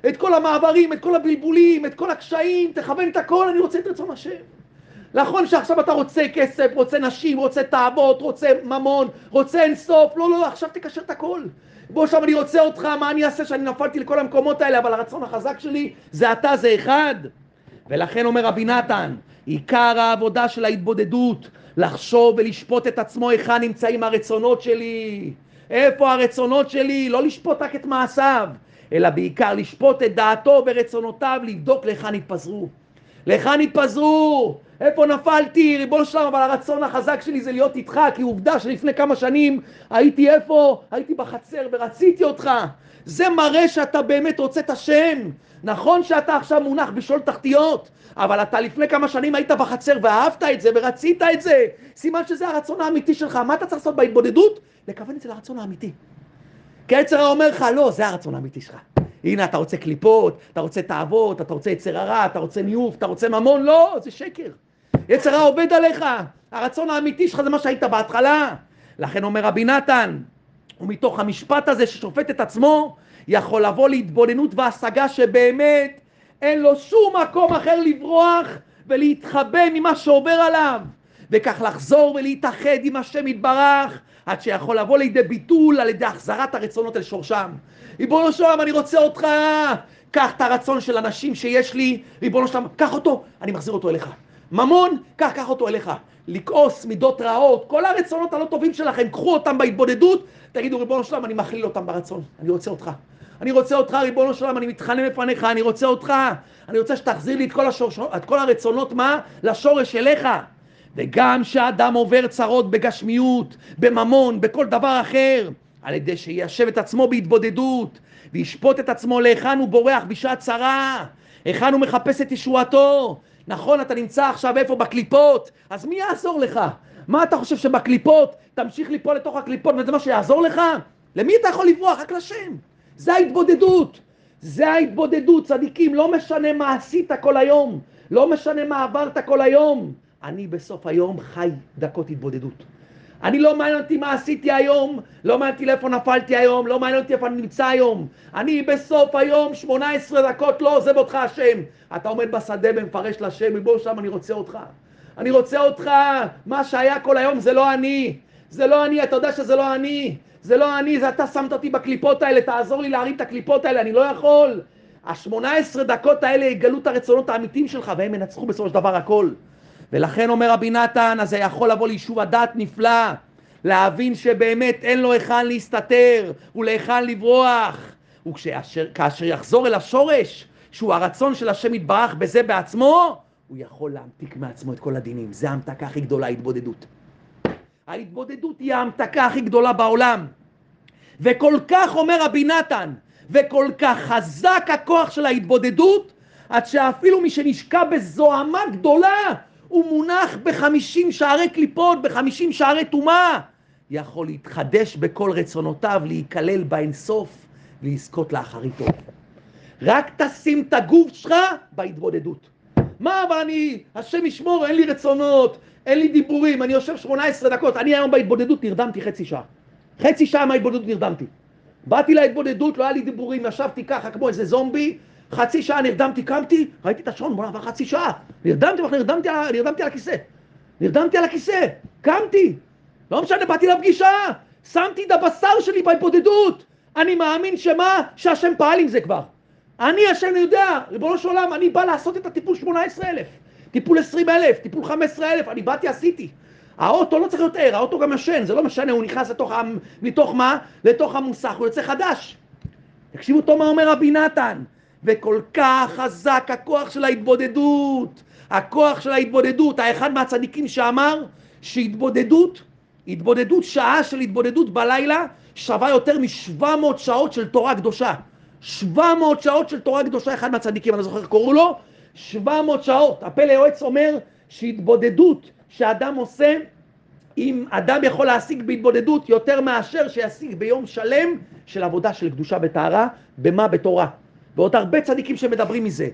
את כל המעברים, את כל הבלבולים, את כל הקשיים, תכוון את הכל, אני רוצה את רצון השם. נכון שעכשיו אתה רוצה כסף, רוצה נשים, רוצה תאוות, רוצה ממון, רוצה אינסוף, לא, לא, לא, עכשיו תקשר את הכל. בוא עכשיו אני רוצה אותך, מה אני אעשה שאני נפלתי לכל המקומות האלה, אבל הרצון החזק שלי זה אתה, זה אחד. ולכן אומר רבי נתן, עיקר העבודה של ההתבודדות, לחשוב ולשפוט את עצמו היכן נמצאים הרצונות שלי. איפה הרצונות שלי? לא לשפוט רק את מעשיו, אלא בעיקר לשפוט את דעתו ורצונותיו, לבדוק להיכן התפזרו. להיכן התפזרו? איפה נפלתי? ריבונו שלם, אבל הרצון החזק שלי זה להיות איתך, כי עובדה שלפני כמה שנים הייתי איפה? הייתי בחצר ורציתי אותך. זה מראה שאתה באמת רוצה את השם. נכון שאתה עכשיו מונח בשול תחתיות, אבל אתה לפני כמה שנים היית בחצר ואהבת את זה ורצית את זה. סימן שזה הרצון האמיתי שלך. מה אתה צריך לעשות בהתבודדות? לכוון את זה לרצון האמיתי. כי היצר אומר לך, לא, זה הרצון האמיתי שלך. הנה, אתה רוצה קליפות, אתה רוצה תאוות, אתה רוצה יצר הרע, אתה רוצה ניוף, אתה רוצה ממון, לא, זה שקר. יצר הרע עובד עליך, הרצון האמיתי שלך זה מה שהיית בהתחלה. לכן אומר רבי נתן, ומתוך המשפט הזה ששופט את עצמו, יכול לבוא להתבוננות והשגה שבאמת אין לו שום מקום אחר לברוח ולהתחבא ממה שעובר עליו, וכך לחזור ולהתאחד עם השם יתברך, עד שיכול לבוא לידי ביטול על ידי החזרת הרצונות אל שורשם. ריבונו של עולם, אני רוצה אותך, קח את הרצון של אנשים שיש לי, ריבונו של עולם, קח אותו, אני מחזיר אותו אליך. ממון, קח, קח אותו אליך. לכעוס, מידות רעות, כל הרצונות הלא טובים שלכם, קחו אותם בהתבודדות, תגידו, ריבונו של עולם, אני מכליל אותם ברצון, אני רוצה אותך. אני רוצה אותך, ריבונו של עולם, אני מתחנן בפניך, אני רוצה אותך. אני רוצה שתחזיר לי את כל, השור... את כל הרצונות, מה? לשורש אליך. וגם כשאדם עובר צרות בגשמיות, בממון, בכל דבר אחר, על ידי שיישב את עצמו בהתבודדות, וישפוט את עצמו להיכן הוא בורח בשעת צרה, היכן הוא מחפש את ישועתו. נכון, אתה נמצא עכשיו איפה? בקליפות, אז מי יעזור לך? מה אתה חושב שבקליפות תמשיך ליפול לתוך הקליפות וזה מה שיעזור לך? למי אתה יכול לברוח? רק לשם. זה ההתבודדות. זה ההתבודדות, צדיקים, לא משנה מה עשית כל היום, לא משנה מה עברת כל היום. אני בסוף היום חי דקות התבודדות. אני לא מעניין אותי מה עשיתי היום, לא מעניין אותי לאיפה נפלתי היום, לא מעניין אותי איפה אני נמצא היום. אני בסוף היום 18 דקות לא עוזב אותך השם. אתה עומד בשדה ומפרש לשם, ריבונו שם אני רוצה אותך. אני רוצה אותך, מה שהיה כל היום זה לא אני. זה לא אני, אתה יודע שזה לא אני. זה לא אני, זה אתה שמת אותי בקליפות האלה, תעזור לי להרים את הקליפות האלה, אני לא יכול. השמונה עשרה דקות האלה יגלו את הרצונות האמיתיים שלך, והם ינצחו בסופו של דבר הכל. ולכן אומר רבי נתן, אז זה יכול לבוא ליישוב הדעת נפלא, להבין שבאמת אין לו היכן להסתתר ולהיכן לברוח. וכאשר יחזור אל השורש, שהוא הרצון של השם יתברך בזה בעצמו, הוא יכול להמתיק מעצמו את כל הדינים. זה ההמתקה הכי גדולה, התבודדות. ההתבודדות היא ההמתקה הכי גדולה בעולם. וכל כך אומר רבי נתן, וכל כך חזק הכוח של ההתבודדות, עד שאפילו מי שנשקע בזוהמה גדולה, הוא מונח בחמישים שערי קליפות, בחמישים שערי טומאה, יכול להתחדש בכל רצונותיו, להיכלל באינסוף, ולזכות לאחריתו. רק תשים את הגוף שלך בהתבודדות. מה, אבל אני, השם ישמור, אין לי רצונות, אין לי דיבורים, אני יושב 18 דקות, אני היום בהתבודדות נרדמתי חצי שעה. חצי שעה מההתבודדות נרדמתי. באתי להתבודדות, לא היה לי דיבורים, ישבתי ככה כמו איזה זומבי, חצי שעה נרדמתי, קמתי, ראיתי את השעון, בוא נעבר חצי שעה. נרדמתי, נרדמתי, נרדמתי על הכיסא. נרדמתי על הכיסא, קמתי. לא משנה, באתי לפגישה, שמתי את הבשר שלי בהתבודדות. אני מאמין שמה? שהשם פעל עם זה כבר. אני, השם יודע, ריבונו של עולם, אני בא לעשות את הטיפול 18,000. טיפול 20 אלף, טיפול 15 אלף, אני באתי עשיתי. האוטו לא צריך להיות ער, האוטו גם ישן, זה לא משנה, הוא נכנס לתוך, מתוך מה? לתוך המוסך, הוא יוצא חדש. תקשיבו טוב מה אומר רבי נתן, וכל כך חזק הכוח של ההתבודדות, הכוח של ההתבודדות, האחד מהצדיקים שאמר שהתבודדות, התבודדות, שעה של התבודדות בלילה שווה יותר מ-700 שעות של תורה קדושה. 700 שעות של תורה קדושה, אחד מהצדיקים, אני לא זוכר קראו לו, 700 שעות. הפלא יועץ אומר שהתבודדות שאדם עושה, אם אדם יכול להשיג בהתבודדות יותר מאשר שישיג ביום שלם של עבודה של קדושה וטהרה, במה? בתורה. ועוד הרבה צדיקים שמדברים מזה.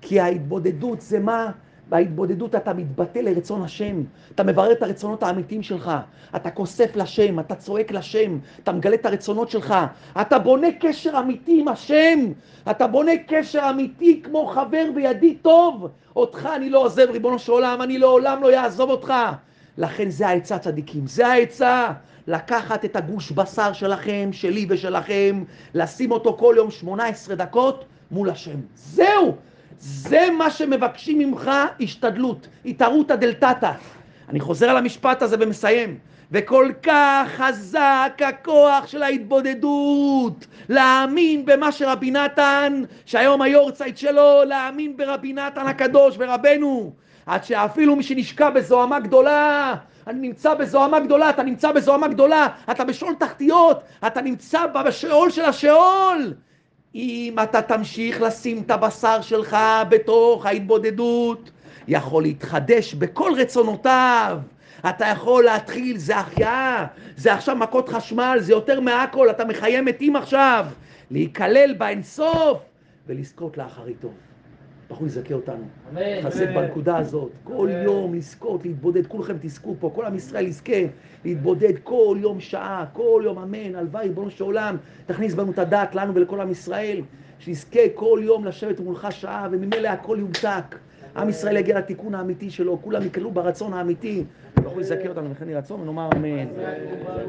כי ההתבודדות זה מה? בהתבודדות אתה מתבטא לרצון השם, אתה מברר את הרצונות האמיתיים שלך, אתה כוסף לשם, אתה צועק לשם, אתה מגלה את הרצונות שלך, אתה בונה קשר אמיתי עם השם, אתה בונה קשר אמיתי כמו חבר וידיד טוב. אותך אני לא עוזב, ריבונו של עולם, אני לעולם לא יעזוב אותך. לכן זה העצה צדיקים, זה העצה. לקחת את הגוש בשר שלכם, שלי ושלכם, לשים אותו כל יום 18 דקות מול השם. זהו! זה מה שמבקשים ממך השתדלות, התערותא דלתתא. אני חוזר על המשפט הזה ומסיים. וכל כך חזק הכוח של ההתבודדות, להאמין במה שרבי נתן, שהיום היורצייט שלו, להאמין ברבי נתן הקדוש ורבנו, עד שאפילו מי שנשקע בזוהמה גדולה, אני נמצא בזוהמה גדולה, אתה נמצא בזוהמה גדולה, אתה בשאול תחתיות, אתה נמצא בשאול של השאול. אם אתה תמשיך לשים את הבשר שלך בתוך ההתבודדות, יכול להתחדש בכל רצונותיו. אתה יכול להתחיל, זה החייאה, זה עכשיו מכות חשמל, זה יותר מהכל, אתה מחיה מתים עכשיו. להיכלל באינסוף ולזכות לאחריתו. בחור יזכה אותנו. חסד בנקודה הזאת. כל יום לזכות, להתבודד, כולכם תזכו פה, כל עם ישראל יזכה להתבודד כל יום שעה, כל יום אמן, הלוואי, ריבונו של עולם, תכניס בנו את הדעת לנו ולכל עם ישראל, שיזכה כל יום לשבת מולך שעה, וממילא הכל יובטק. עם ישראל יגיע לתיקון האמיתי שלו, כולם יקלו ברצון האמיתי. בחור יזכה אותנו וכן יהי רצון, ונאמר אמן.